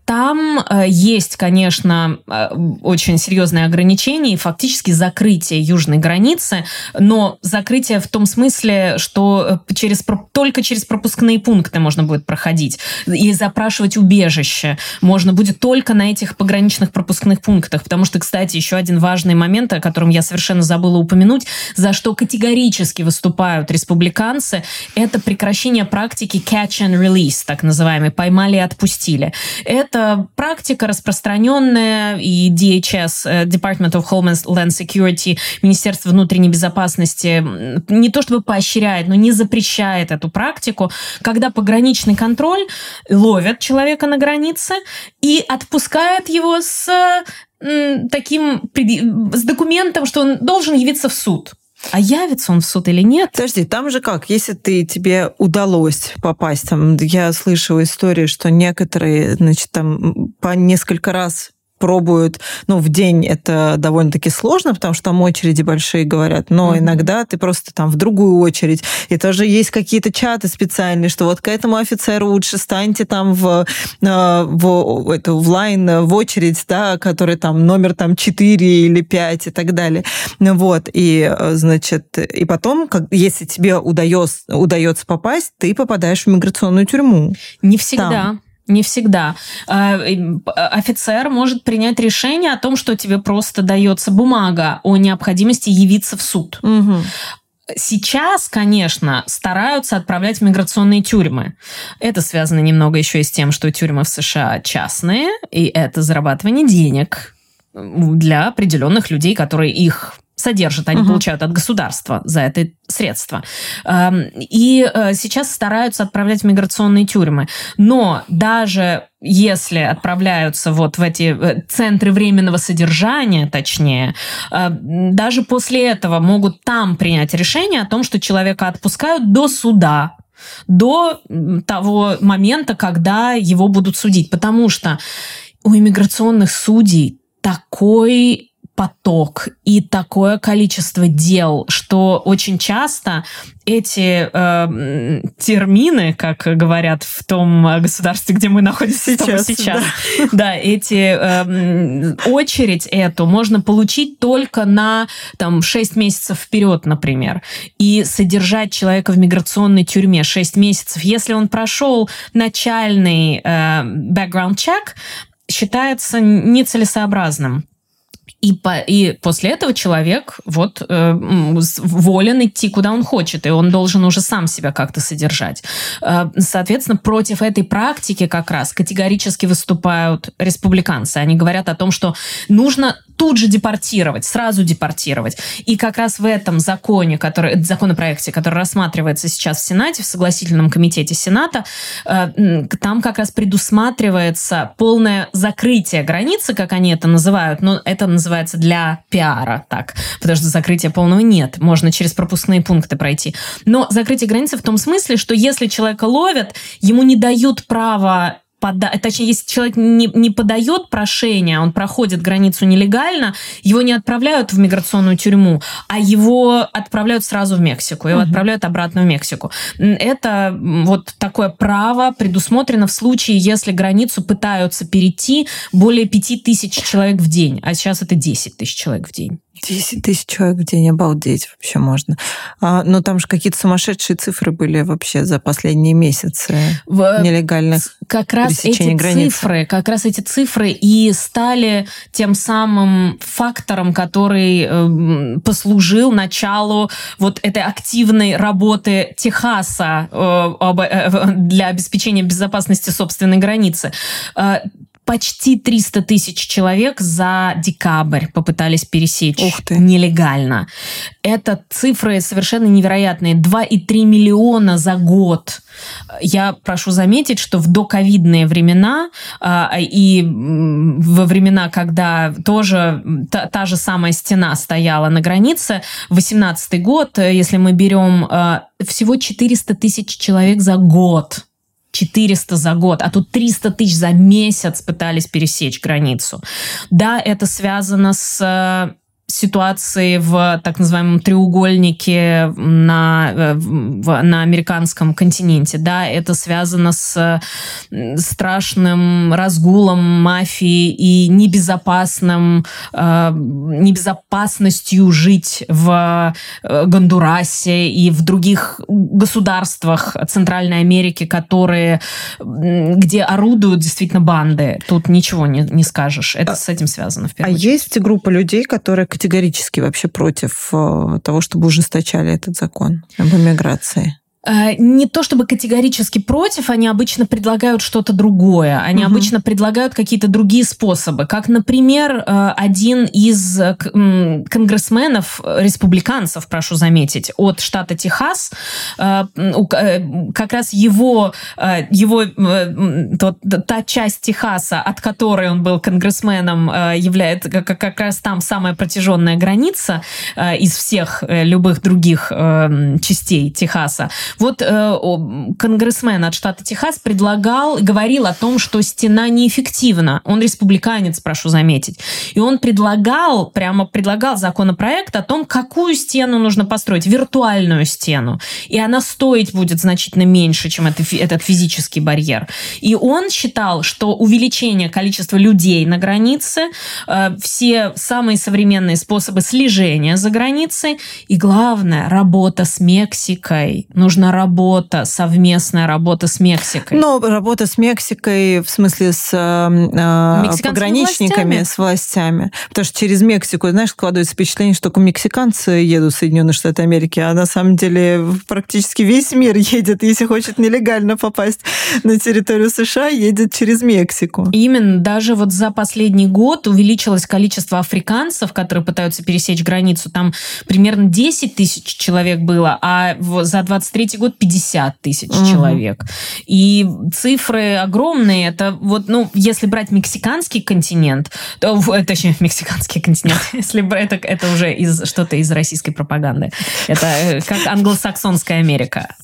там есть, конечно, Э, очень серьезные ограничения и фактически закрытие южной границы, но закрытие в том смысле, что э, через, только через пропускные пункты можно будет проходить и запрашивать убежище можно будет только на этих пограничных пропускных пунктах, потому что, кстати, еще один важный момент, о котором я совершенно забыла упомянуть, за что категорически выступают республиканцы, это прекращение практики catch and release, так называемой, поймали и отпустили. Это практика распространенная Минобороны и DHS, э, Department of Homeland Security, Министерство внутренней безопасности, не то чтобы поощряет, но не запрещает эту практику, когда пограничный контроль ловят человека на границе и отпускает его с таким с документом, что он должен явиться в суд. А явится он в суд или нет? Подожди, там же как, если ты тебе удалось попасть, там я слышала истории, что некоторые, значит, там по несколько раз пробуют, ну, в день это довольно-таки сложно, потому что там очереди большие, говорят, но mm-hmm. иногда ты просто там в другую очередь, и тоже есть какие-то чаты специальные, что вот к этому офицеру лучше станьте там в, э, в, это, в лайн, в очередь, да, который там номер там 4 или 5 и так далее. Вот, и, э, значит, и потом, как, если тебе удается, удается попасть, ты попадаешь в миграционную тюрьму. Не всегда. Там. Не всегда. А, офицер может принять решение о том, что тебе просто дается бумага о необходимости явиться в суд. Угу. Сейчас, конечно, стараются отправлять в миграционные тюрьмы. Это связано немного еще и с тем, что тюрьмы в США частные, и это зарабатывание денег для определенных людей, которые их содержат, они угу. получают от государства за это средства. Эм, и э, сейчас стараются отправлять в миграционные тюрьмы. Но даже если отправляются вот в эти э, центры временного содержания, точнее, э, даже после этого могут там принять решение о том, что человека отпускают до суда, до того момента, когда его будут судить. Потому что у иммиграционных судей такой поток и такое количество дел, что очень часто эти э, термины, как говорят в том государстве, где мы находимся *laughs* сейчас, сейчас да. да, эти э, очередь эту можно получить только на там 6 месяцев вперед, например, и содержать человека в миграционной тюрьме 6 месяцев, если он прошел начальный э, background check, считается нецелесообразным. И, по, и после этого человек вот э, волен идти куда он хочет, и он должен уже сам себя как-то содержать. Э, соответственно, против этой практики как раз категорически выступают республиканцы. Они говорят о том, что нужно тут же депортировать, сразу депортировать. И как раз в этом законе, который, законопроекте, который рассматривается сейчас в Сенате, в согласительном комитете Сената, э, там как раз предусматривается полное закрытие границы, как они это называют, но это называется для пиара, так, потому что закрытия полного нет, можно через пропускные пункты пройти. Но закрытие границы в том смысле, что если человека ловят, ему не дают права пода... точнее, если человек не, не подает прошение, он проходит границу нелегально, его не отправляют в миграционную тюрьму, а его отправляют сразу в Мексику, его угу. отправляют обратно в Мексику. Это вот такое право предусмотрено в случае, если границу пытаются перейти более 5 тысяч человек в день, а сейчас это 10 тысяч человек в день. 10 тысяч человек в день, обалдеть вообще можно. А, но там же какие-то сумасшедшие цифры были вообще за последние месяцы в, нелегальных Как раз эти границы. цифры, как раз эти цифры и стали тем самым фактором, который э, послужил началу вот этой активной работы Техаса э, э, для обеспечения безопасности собственной границы. Э, почти 300 тысяч человек за декабрь попытались пересечь Ух ты. нелегально. Это цифры совершенно невероятные. 2,3 миллиона за год. Я прошу заметить, что в доковидные времена э, и во времена, когда тоже та, та же самая стена стояла на границе, 18 год, если мы берем э, всего 400 тысяч человек за год 400 за год, а тут 300 тысяч за месяц пытались пересечь границу. Да, это связано с э, ситуации в так называемом треугольнике на, э, на американском континенте. Да, это связано с страшным разгулом мафии и небезопасным, э, небезопасностью жить в э, Гондурасе и в других государствах Центральной Америки, которые, где орудуют действительно банды. Тут ничего не, не скажешь. Это а, с этим связано в первую а очередь. А есть группа людей, которые категорически вообще против э, того, чтобы ужесточали этот закон об иммиграции? Э, не то чтобы категорически против, они обычно предлагают что-то другое. Они угу. обычно предлагают какие-то другие способы. Как, например, э, один из э, конгрессменов, республиканцев, прошу заметить, от штата Техас, как раз его, его тот, та часть Техаса, от которой он был конгрессменом, является как, как раз там самая протяженная граница из всех любых других частей Техаса. Вот э, конгрессмен от штата Техас предлагал, говорил о том, что стена неэффективна. Он республиканец, прошу заметить. И он предлагал, прямо предлагал законопроект о том, какую стену нужно построить. Виртуальную стену. И она стоить будет значительно меньше, чем это, этот физический барьер. И он считал, что увеличение количества людей на границе, э, все самые современные способы слежения за границей и, главное, работа с Мексикой. Нужно нужна работа, совместная работа с Мексикой. Но работа с Мексикой, в смысле с э, пограничниками, властями? с властями. Потому что через Мексику, знаешь, складывается впечатление, что только мексиканцы едут в Соединенные Штаты Америки, а на самом деле практически весь мир едет, если хочет нелегально попасть на территорию США, едет через Мексику. Именно. Даже вот за последний год увеличилось количество африканцев, которые пытаются пересечь границу. Там примерно 10 тысяч человек было, а за 23 год 50 тысяч угу. человек. И цифры огромные. Это вот, ну, если брать мексиканский континент, то, точнее, мексиканский континент, *laughs* если брать, это, это уже из что-то из российской пропаганды. Это э, как англосаксонская Америка.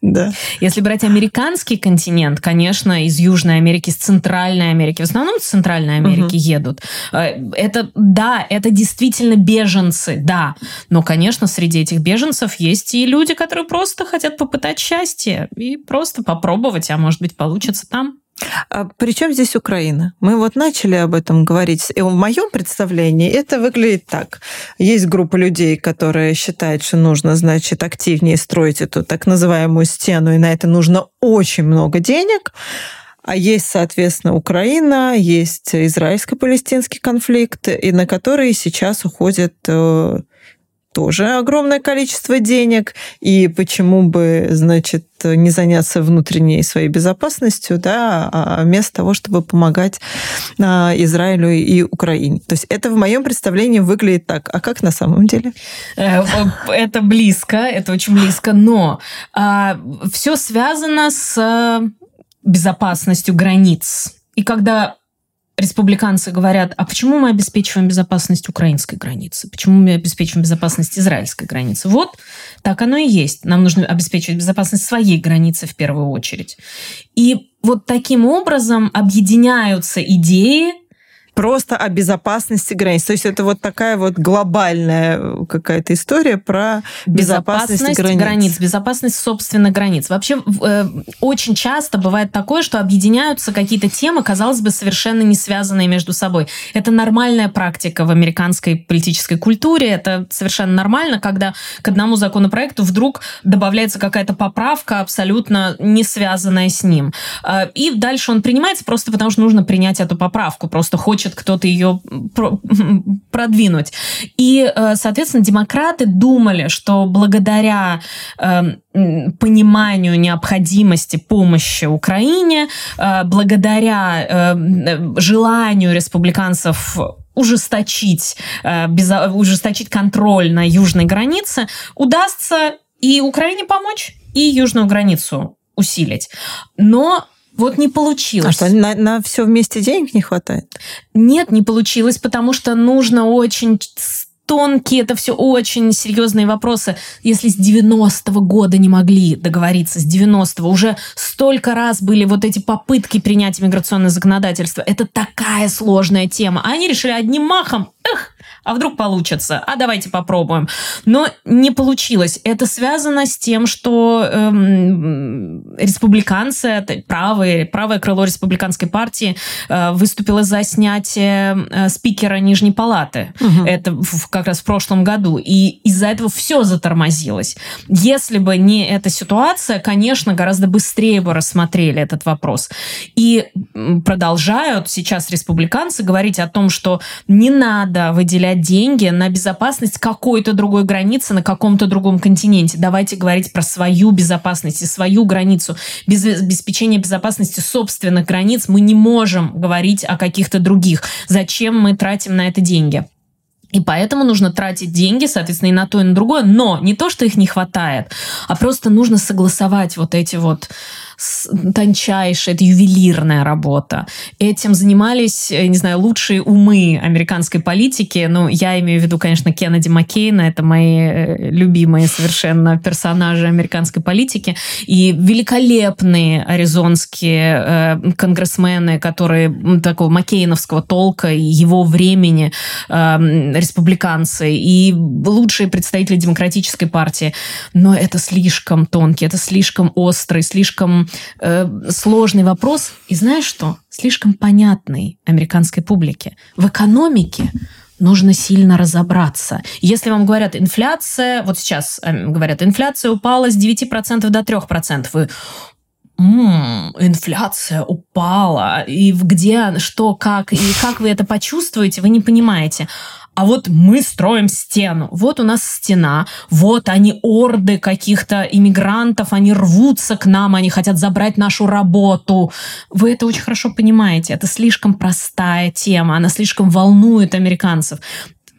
Да. Если брать американский континент, конечно, из Южной Америки, из Центральной Америки, в основном из Центральной Америки угу. едут. Э, это, да, это действительно беженцы, да. Но, конечно, среди этих беженцев есть и люди, которые просто хотят хотят попытать счастье и просто попробовать, а может быть, получится там. А Причем здесь Украина? Мы вот начали об этом говорить. И в моем представлении это выглядит так. Есть группа людей, которые считают, что нужно, значит, активнее строить эту так называемую стену, и на это нужно очень много денег. А есть, соответственно, Украина, есть израильско-палестинский конфликт, и на который сейчас уходит э, тоже огромное количество денег, и почему бы, значит, не заняться внутренней своей безопасностью, да, а вместо того, чтобы помогать а, Израилю и Украине. То есть это в моем представлении выглядит так. А как на самом деле? Э, это близко, это очень близко, но а, все связано с безопасностью границ. И когда республиканцы говорят, а почему мы обеспечиваем безопасность украинской границы? Почему мы обеспечиваем безопасность израильской границы? Вот так оно и есть. Нам нужно обеспечивать безопасность своей границы в первую очередь. И вот таким образом объединяются идеи просто о безопасности границ. То есть это вот такая вот глобальная э, какая-то история про безопасность, безопасность границ. границ. Безопасность, собственно, границ. Вообще э, очень часто бывает такое, что объединяются какие-то темы, казалось бы, совершенно не связанные между собой. Это нормальная практика в американской политической культуре. Это совершенно нормально, когда к одному законопроекту вдруг добавляется какая-то поправка, абсолютно не связанная с ним. Э, и дальше он принимается просто потому, что нужно принять эту поправку. Просто хочет хочет кто-то ее *laughs* продвинуть. И, э, соответственно, демократы думали, что благодаря эм, пониманию необходимости помощи Украине, э, благодаря эм, желанию республиканцев ужесточить, э, ужесточить контроль на южной границе, удастся и Украине помочь, и южную границу усилить. Но вот не получилось. А что, на, на все вместе денег не хватает? Нет, не получилось, потому что нужно очень тонкие, это все очень серьезные вопросы. Если с 90-го года не могли договориться, с 90-го уже столько раз были вот эти попытки принять миграционное законодательство, это такая сложная тема. А они решили одним махом, эх, а вдруг получится, а давайте попробуем. Но не получилось. Это связано с тем, что эм, республиканцы, правые, правое крыло республиканской партии э, выступило за снятие э, спикера Нижней Палаты. Угу. Это в, как раз в прошлом году. И из-за этого все затормозилось. Если бы не эта ситуация, конечно, гораздо быстрее бы рассмотрели этот вопрос. И продолжают сейчас республиканцы говорить о том, что не надо выделять выделять деньги на безопасность какой-то другой границы на каком-то другом континенте. Давайте говорить про свою безопасность и свою границу. Без обеспечения безопасности собственных границ мы не можем говорить о каких-то других. Зачем мы тратим на это деньги? И поэтому нужно тратить деньги, соответственно, и на то, и на другое. Но не то, что их не хватает, а просто нужно согласовать вот эти вот тончайшая, это ювелирная работа. Этим занимались, не знаю, лучшие умы американской политики. Ну, я имею в виду, конечно, Кеннеди Маккейна. Это мои э, любимые совершенно персонажи американской политики. И великолепные аризонские э, конгрессмены, которые такого маккейновского толка и его времени э, республиканцы и лучшие представители демократической партии. Но это слишком тонкий, это слишком острый, слишком э, сложный вопрос. И знаешь что? Слишком понятный американской публике. В экономике нужно сильно разобраться. Если вам говорят инфляция, вот сейчас э, говорят, инфляция упала с 9% до 3%, вы м-м, инфляция упала, и где, что, как, и как вы это почувствуете, вы не понимаете а вот мы строим стену. Вот у нас стена, вот они орды каких-то иммигрантов, они рвутся к нам, они хотят забрать нашу работу. Вы это очень хорошо понимаете. Это слишком простая тема, она слишком волнует американцев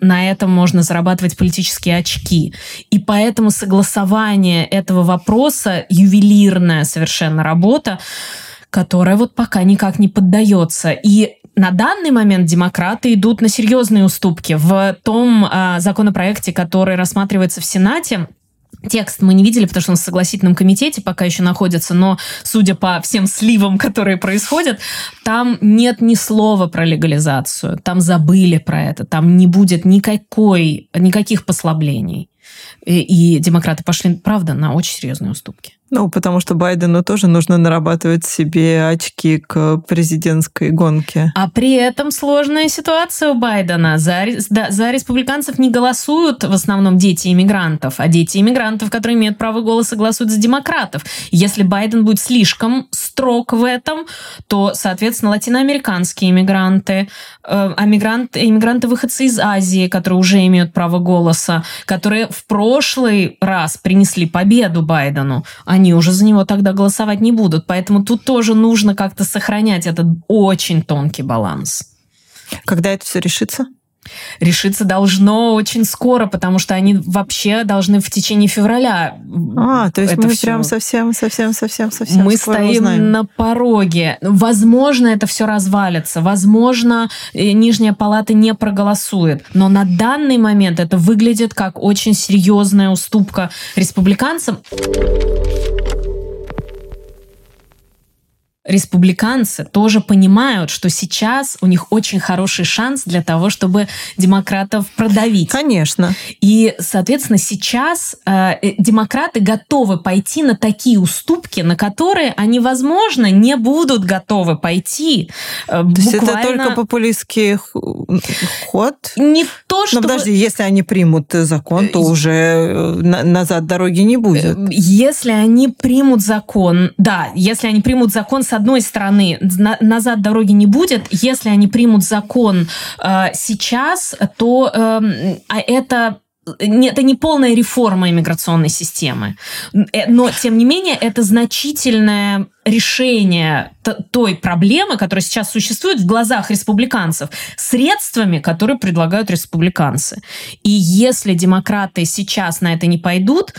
на этом можно зарабатывать политические очки. И поэтому согласование этого вопроса, ювелирная совершенно работа, которая вот пока никак не поддается. И на данный момент демократы идут на серьезные уступки. В том э, законопроекте, который рассматривается в Сенате, Текст мы не видели, потому что он в согласительном комитете пока еще находится, но судя по всем сливам, которые происходят, там нет ни слова про легализацию, там забыли про это, там не будет никакой, никаких послаблений. И, и демократы пошли, правда, на очень серьезные уступки. Ну, потому что Байдену тоже нужно нарабатывать себе очки к президентской гонке. А при этом сложная ситуация у Байдена. За, да, за республиканцев не голосуют в основном дети иммигрантов, а дети иммигрантов, которые имеют право голоса, голосуют за демократов. Если Байден будет слишком строг в этом, то, соответственно, латиноамериканские иммигранты, э, иммигранты, иммигранты выходцы из Азии, которые уже имеют право голоса, которые в прошлый раз принесли победу Байдену, они они уже за него тогда голосовать не будут. Поэтому тут тоже нужно как-то сохранять этот очень тонкий баланс. Когда это все решится? решиться должно очень скоро, потому что они вообще должны в течение февраля. А, то есть мы все... прям совсем, совсем, совсем, совсем. Мы стоим узнаем. на пороге. Возможно, это все развалится. Возможно, нижняя палата не проголосует. Но на данный момент это выглядит как очень серьезная уступка республиканцам республиканцы тоже понимают, что сейчас у них очень хороший шанс для того, чтобы демократов продавить. Конечно. И, соответственно, сейчас э, э демократы готовы пойти на такие уступки, на которые они, возможно, не будут готовы пойти. Э, то есть это только популистский ход? Не то, что... Но подожди, если они примут закон, то э, уже э, назад дороги не будет. Если они примут закон, да, если они примут закон с одной стороны, на, назад дороги не будет. Если они примут закон э, сейчас, то э, а это это не полная реформа иммиграционной системы, э, но тем не менее это значительное решение той проблемы, которая сейчас существует в глазах республиканцев, средствами, которые предлагают республиканцы. И если демократы сейчас на это не пойдут,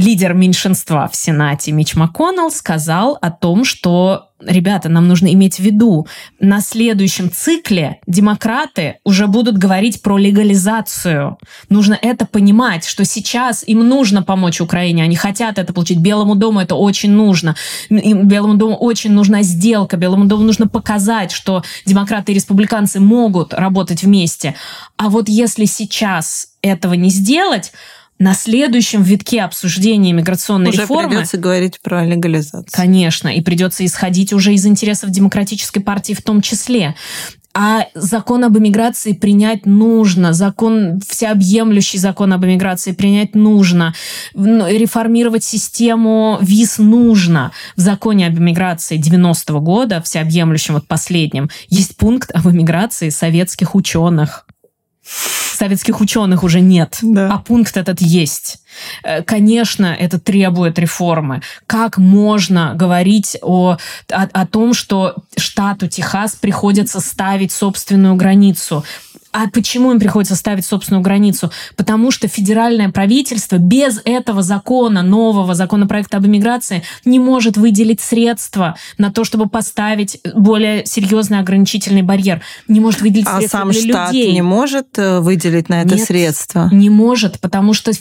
лидер меньшинства в Сенате Мич МакКоннелл сказал о том, что ребята, нам нужно иметь в виду, на следующем цикле демократы уже будут говорить про легализацию. Нужно это понимать, что сейчас им нужно помочь Украине, они хотят это получить. Белому дому это очень нужно. Им, Белому дому очень нужна сделка, Белому дому нужно показать, что демократы и республиканцы могут работать вместе. А вот если сейчас этого не сделать, на следующем витке обсуждения миграционной уже реформы... придется говорить про легализацию. Конечно, и придется исходить уже из интересов демократической партии в том числе. А закон об эмиграции принять нужно, закон, всеобъемлющий закон об эмиграции принять нужно, реформировать систему виз нужно. В законе об эмиграции 90-го года, всеобъемлющем, вот последнем, есть пункт об эмиграции советских ученых. Советских ученых уже нет, Да. а пункт этот есть. Э, Конечно, это требует реформы. Как можно говорить о, о, о том, что штату Техас приходится ставить собственную границу? А почему им приходится ставить собственную границу? Потому что федеральное правительство без этого закона, нового законопроекта об иммиграции, не может выделить средства на то, чтобы поставить более серьезный ограничительный барьер. Не может выделить А средства сам для штат людей. не может э, выделить на это Нет. средства? Не может, потому что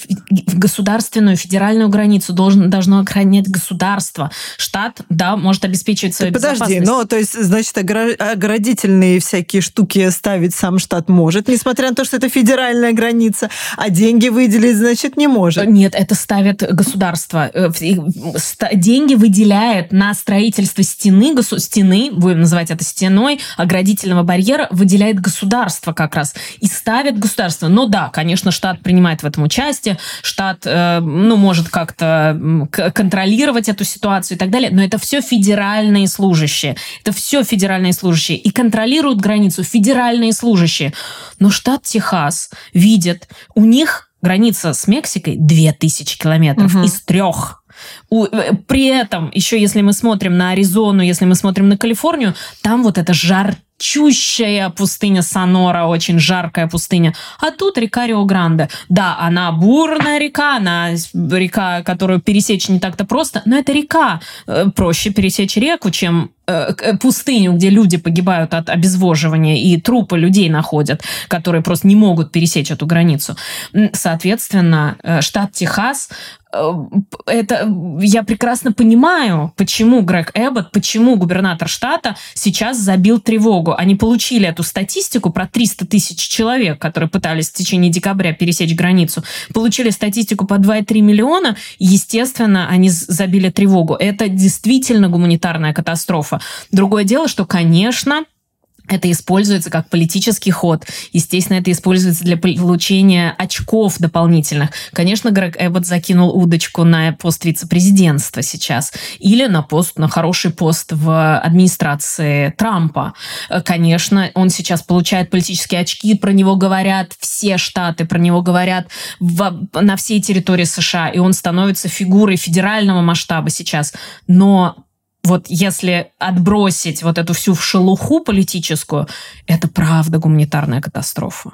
государственную, федеральную границу должен, должно охранять государство. Штат, да, может обеспечивать свою Подожди, безопасность. ну, то есть, значит, огра- оградительные всякие штуки ставить сам штат может, несмотря на то, что это федеральная граница, а деньги выделить, значит, не может. Нет, это ставит государство. Э, Деньги выделяет на строительство стены, госу- стены, будем называть это стеной, оградительного барьера, выделяет государство как раз. И ставит государство. Но да, конечно, штат принимает в этом участие, штат, э, ну, может как-то контролировать эту ситуацию и так далее, но это все федеральные служащие. Это все федеральные служащие. И контролируют границу федеральные служащие. Но штат Техас видит, у них граница с Мексикой 2000 километров Мгм. из трех. У- э, при этом, еще если мы смотрим на Аризону, если мы смотрим на Калифорнию, там вот эта жарчущая пустыня Сонора, очень жаркая пустыня. А тут река Рио-Гранде. Да, она бурная река, она река, которую пересечь не так-то просто, но это река. Э, Проще пересечь реку, чем пустыню, где люди погибают от обезвоживания и трупы людей находят, которые просто не могут пересечь эту границу. Соответственно, э, штат Техас э, это я прекрасно понимаю, почему Грег Эббот, почему губернатор штата сейчас забил тревогу. Они получили эту статистику про 300 тысяч человек, которые пытались в течение декабря пересечь границу. Получили статистику по 2,3 миллиона. Естественно, они забили тревогу. Это действительно гуманитарная катастрофа. Другое дело, что, конечно, это используется как политический ход. Естественно, это используется для получения очков дополнительных. Конечно, Грег Эббот закинул удочку на пост вице-президентства сейчас. Или на пост, на хороший пост в администрации Трампа. Э, Конечно, он сейчас получает политические очки, про него говорят все штаты, про него говорят в- на всей территории США, и он становится фигурой федерального масштаба сейчас. Но вот если отбросить вот эту всю шелуху политическую, это правда гуманитарная катастрофа.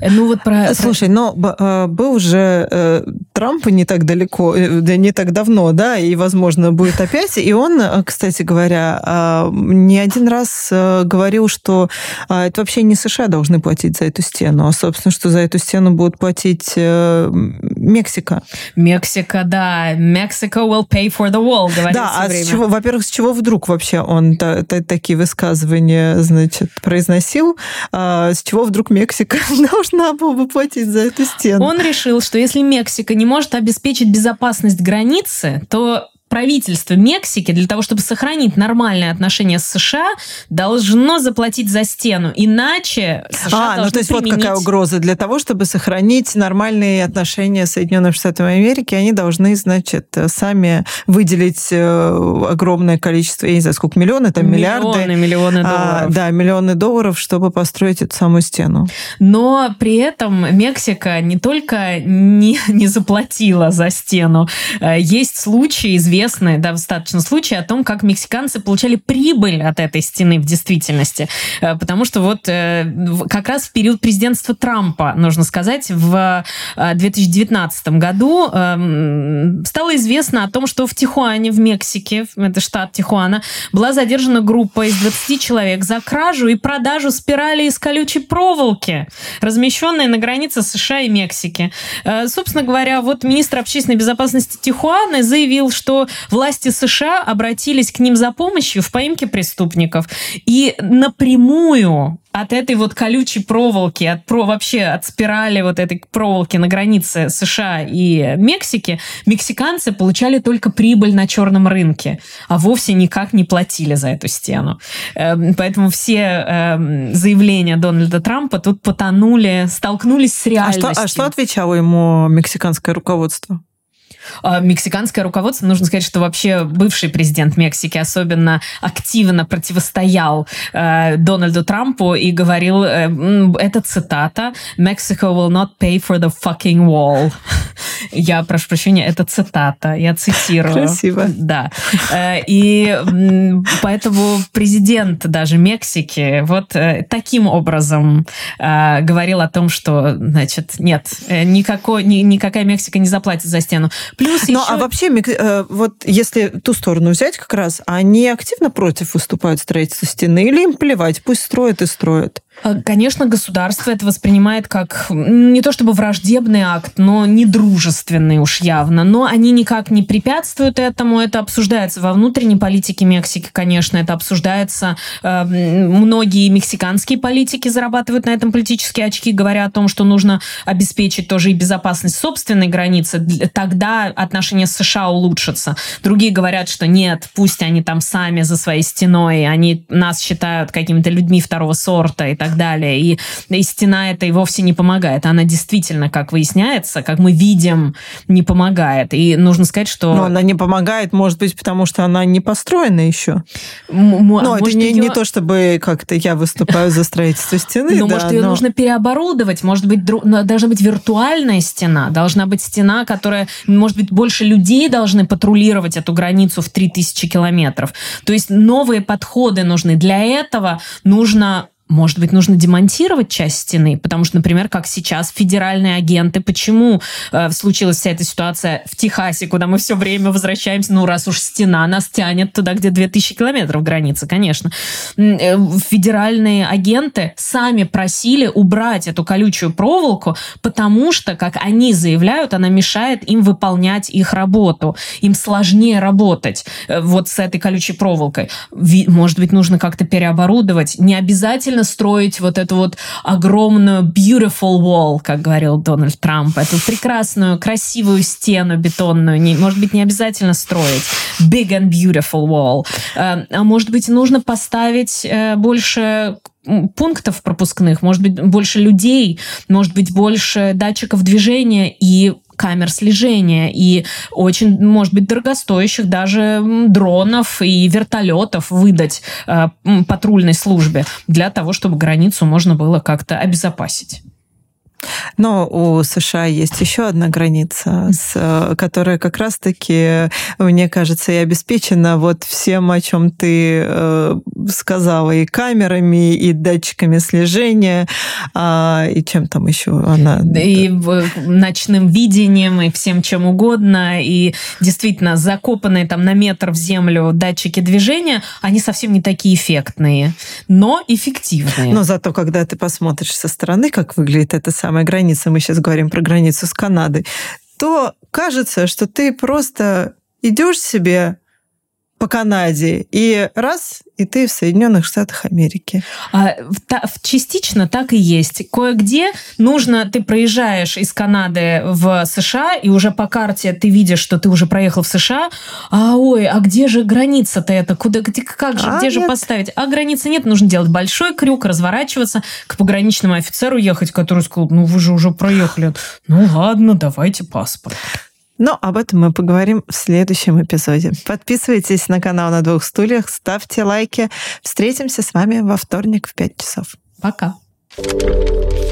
Э, Ну вот про... Слушай, но э, был же э, Трамп не так далеко, э, не так давно, да, и, возможно, будет опять. И он, кстати говоря, э, не один раз э, говорил, что э, это вообще не США должны платить за эту стену, а, собственно, что за эту стену будет платить э, Мексика. Мексика, да. Mexico will pay for the wall, говорит Да, а время. с чего, во-первых, с чего вдруг вообще он та- та- такие высказывания, значит, произносил? А с чего вдруг Мексика *laughs* должна бы платить за эту стену? Он решил, что если Мексика не может обеспечить безопасность границы, то правительство Мексики для того, чтобы сохранить нормальные отношения с США, должно заплатить за стену. Иначе США А, ну то есть вот какая применить- угроза. Для того, чтобы сохранить нормальные отношения с Соединенными Штатами Америки, они должны, значит, сами выделить э, огромное количество, я не знаю, сколько, миллионы, там миллиарды. Миллионы, миллионы а, долларов. да, миллионы долларов, чтобы построить эту самую стену. Но при этом Мексика не только не, *laughs* не заплатила за стену. Э, Есть случаи, известные достаточно случаи о том, как мексиканцы получали прибыль от этой стены в действительности. Э, Потому что вот э, как раз в период президентства Трампа, нужно сказать, в э, 2019 году эм, стало известно о том, что в Тихуане, в Мексике, это штат Тихуана, была задержана группа из 20 человек за кражу и продажу спирали из колючей проволоки, размещенные на границе США и Мексики. Э, Собственно говоря, вот министр общественной безопасности Тихуаны заявил, что власти США обратились к ним за помощью в поимке преступников. И напрямую от этой вот колючей проволоки, от про, вообще от спирали вот этой проволоки на границе США и Мексики, мексиканцы получали только прибыль на черном рынке, а вовсе никак не платили за эту стену. Эм, Поэтому все эм, заявления Дональда Трампа тут потонули, столкнулись с А реальностью. что, а что отвечало ему мексиканское руководство? А, Мексиканское руководство, нужно сказать, что вообще бывший президент Мексики особенно активно противостоял э, Дональду Трампу и говорил, э, это цитата, «Mexico will not pay for the fucking wall». *laughs* Я прошу прощения, это цитата, я цитирую. Красиво. Да. Э, И поэтому президент даже Мексики вот э, таким образом э, говорил о том, что, значит, нет, никакой, ни- никакая Мексика не заплатит за стену. Плюс Ну, еще... а вообще, э, вот если ту сторону взять как раз, они активно против выступают строительства стены или им плевать, пусть строят и строят? А, Конечно, государство это воспринимает как не то чтобы враждебный акт, но недружественный уж явно. Но они никак не препятствуют этому. Это обсуждается во внутренней политике Мексики, конечно. Это обсуждается. э, м, Многие мексиканские политики зарабатывают на этом политические очки, говоря о том, что нужно обеспечить тоже и безопасность собственной границы. Тогда отношения с США улучшатся. Другие говорят, что нет, пусть они там сами за своей стеной, они нас считают какими-то людьми второго сорта и так далее. И, и стена это и вовсе не помогает. Она действительно, как выясняется, как мы видим, не помогает. И нужно сказать, что... Но она не помогает, может быть, потому что она не построена еще. м- м- Ну, это не, её- не то, чтобы как-то я выступаю за строительство стены. Ну, да, может, ее но- нужно переоборудовать, может быть, дру- но должна быть виртуальная стена, должна быть стена, которая, может быть, больше людей должны патрулировать эту границу в 3000 километров. То есть новые подходы нужны. Для этого нужно может быть, нужно демонтировать часть стены, потому что, например, как сейчас федеральные агенты, почему э, случилась вся эта ситуация в Техасе, куда мы все время возвращаемся, ну, раз уж стена нас тянет туда, где 2000 километров границы, конечно. Э, Федеральные агенты сами просили убрать эту колючую проволоку, потому что, как они заявляют, она мешает им выполнять их работу. Им сложнее работать э, вот с этой колючей проволокой. Может быть, нужно как-то переоборудовать. Не обязательно строить вот эту вот огромную beautiful wall, как говорил Дональд Трамп, эту прекрасную, красивую стену бетонную. Не- может быть, не обязательно строить big and beautiful wall. Э, А может быть, нужно поставить э, больше пунктов пропускных, может быть, больше людей, может быть, больше датчиков движения и камер слежения и очень, может быть, дорогостоящих даже дронов и вертолетов выдать э, патрульной службе для того, чтобы границу можно было как-то обезопасить. Но у США есть еще одна граница, с, э, которая как раз-таки, мне кажется, и обеспечена вот всем, о чем ты э, сказала, и камерами, и датчиками слежения, а, и чем там еще она... Да И в- ночным видением, и всем чем угодно. И действительно, закопанные там на метр в землю датчики движения, они совсем не такие эффектные, но эффективные. Но зато, когда ты посмотришь со стороны, как выглядит эта самая граница, мы сейчас говорим про границу с Канадой, то кажется, что ты просто идешь себе по Канаде, и раз, и ты в Соединенных Штатах Америки. А, та- частично так и есть. Кое-где нужно, ты проезжаешь из Канады в США, и уже по карте ты видишь, что ты уже проехал в США, а ой, а где же граница-то это? Куда, где, как же, А, где же нет. поставить? А границы нет, нужно делать большой крюк, разворачиваться, к пограничному офицеру ехать, который сказал, ну вы же уже проехали. Ну ладно, давайте паспорт. Но об этом мы поговорим в следующем эпизоде. Подписывайтесь на канал «На двух стульях», ставьте лайки. Встретимся с вами во вторник в 5 часов. Пока. thank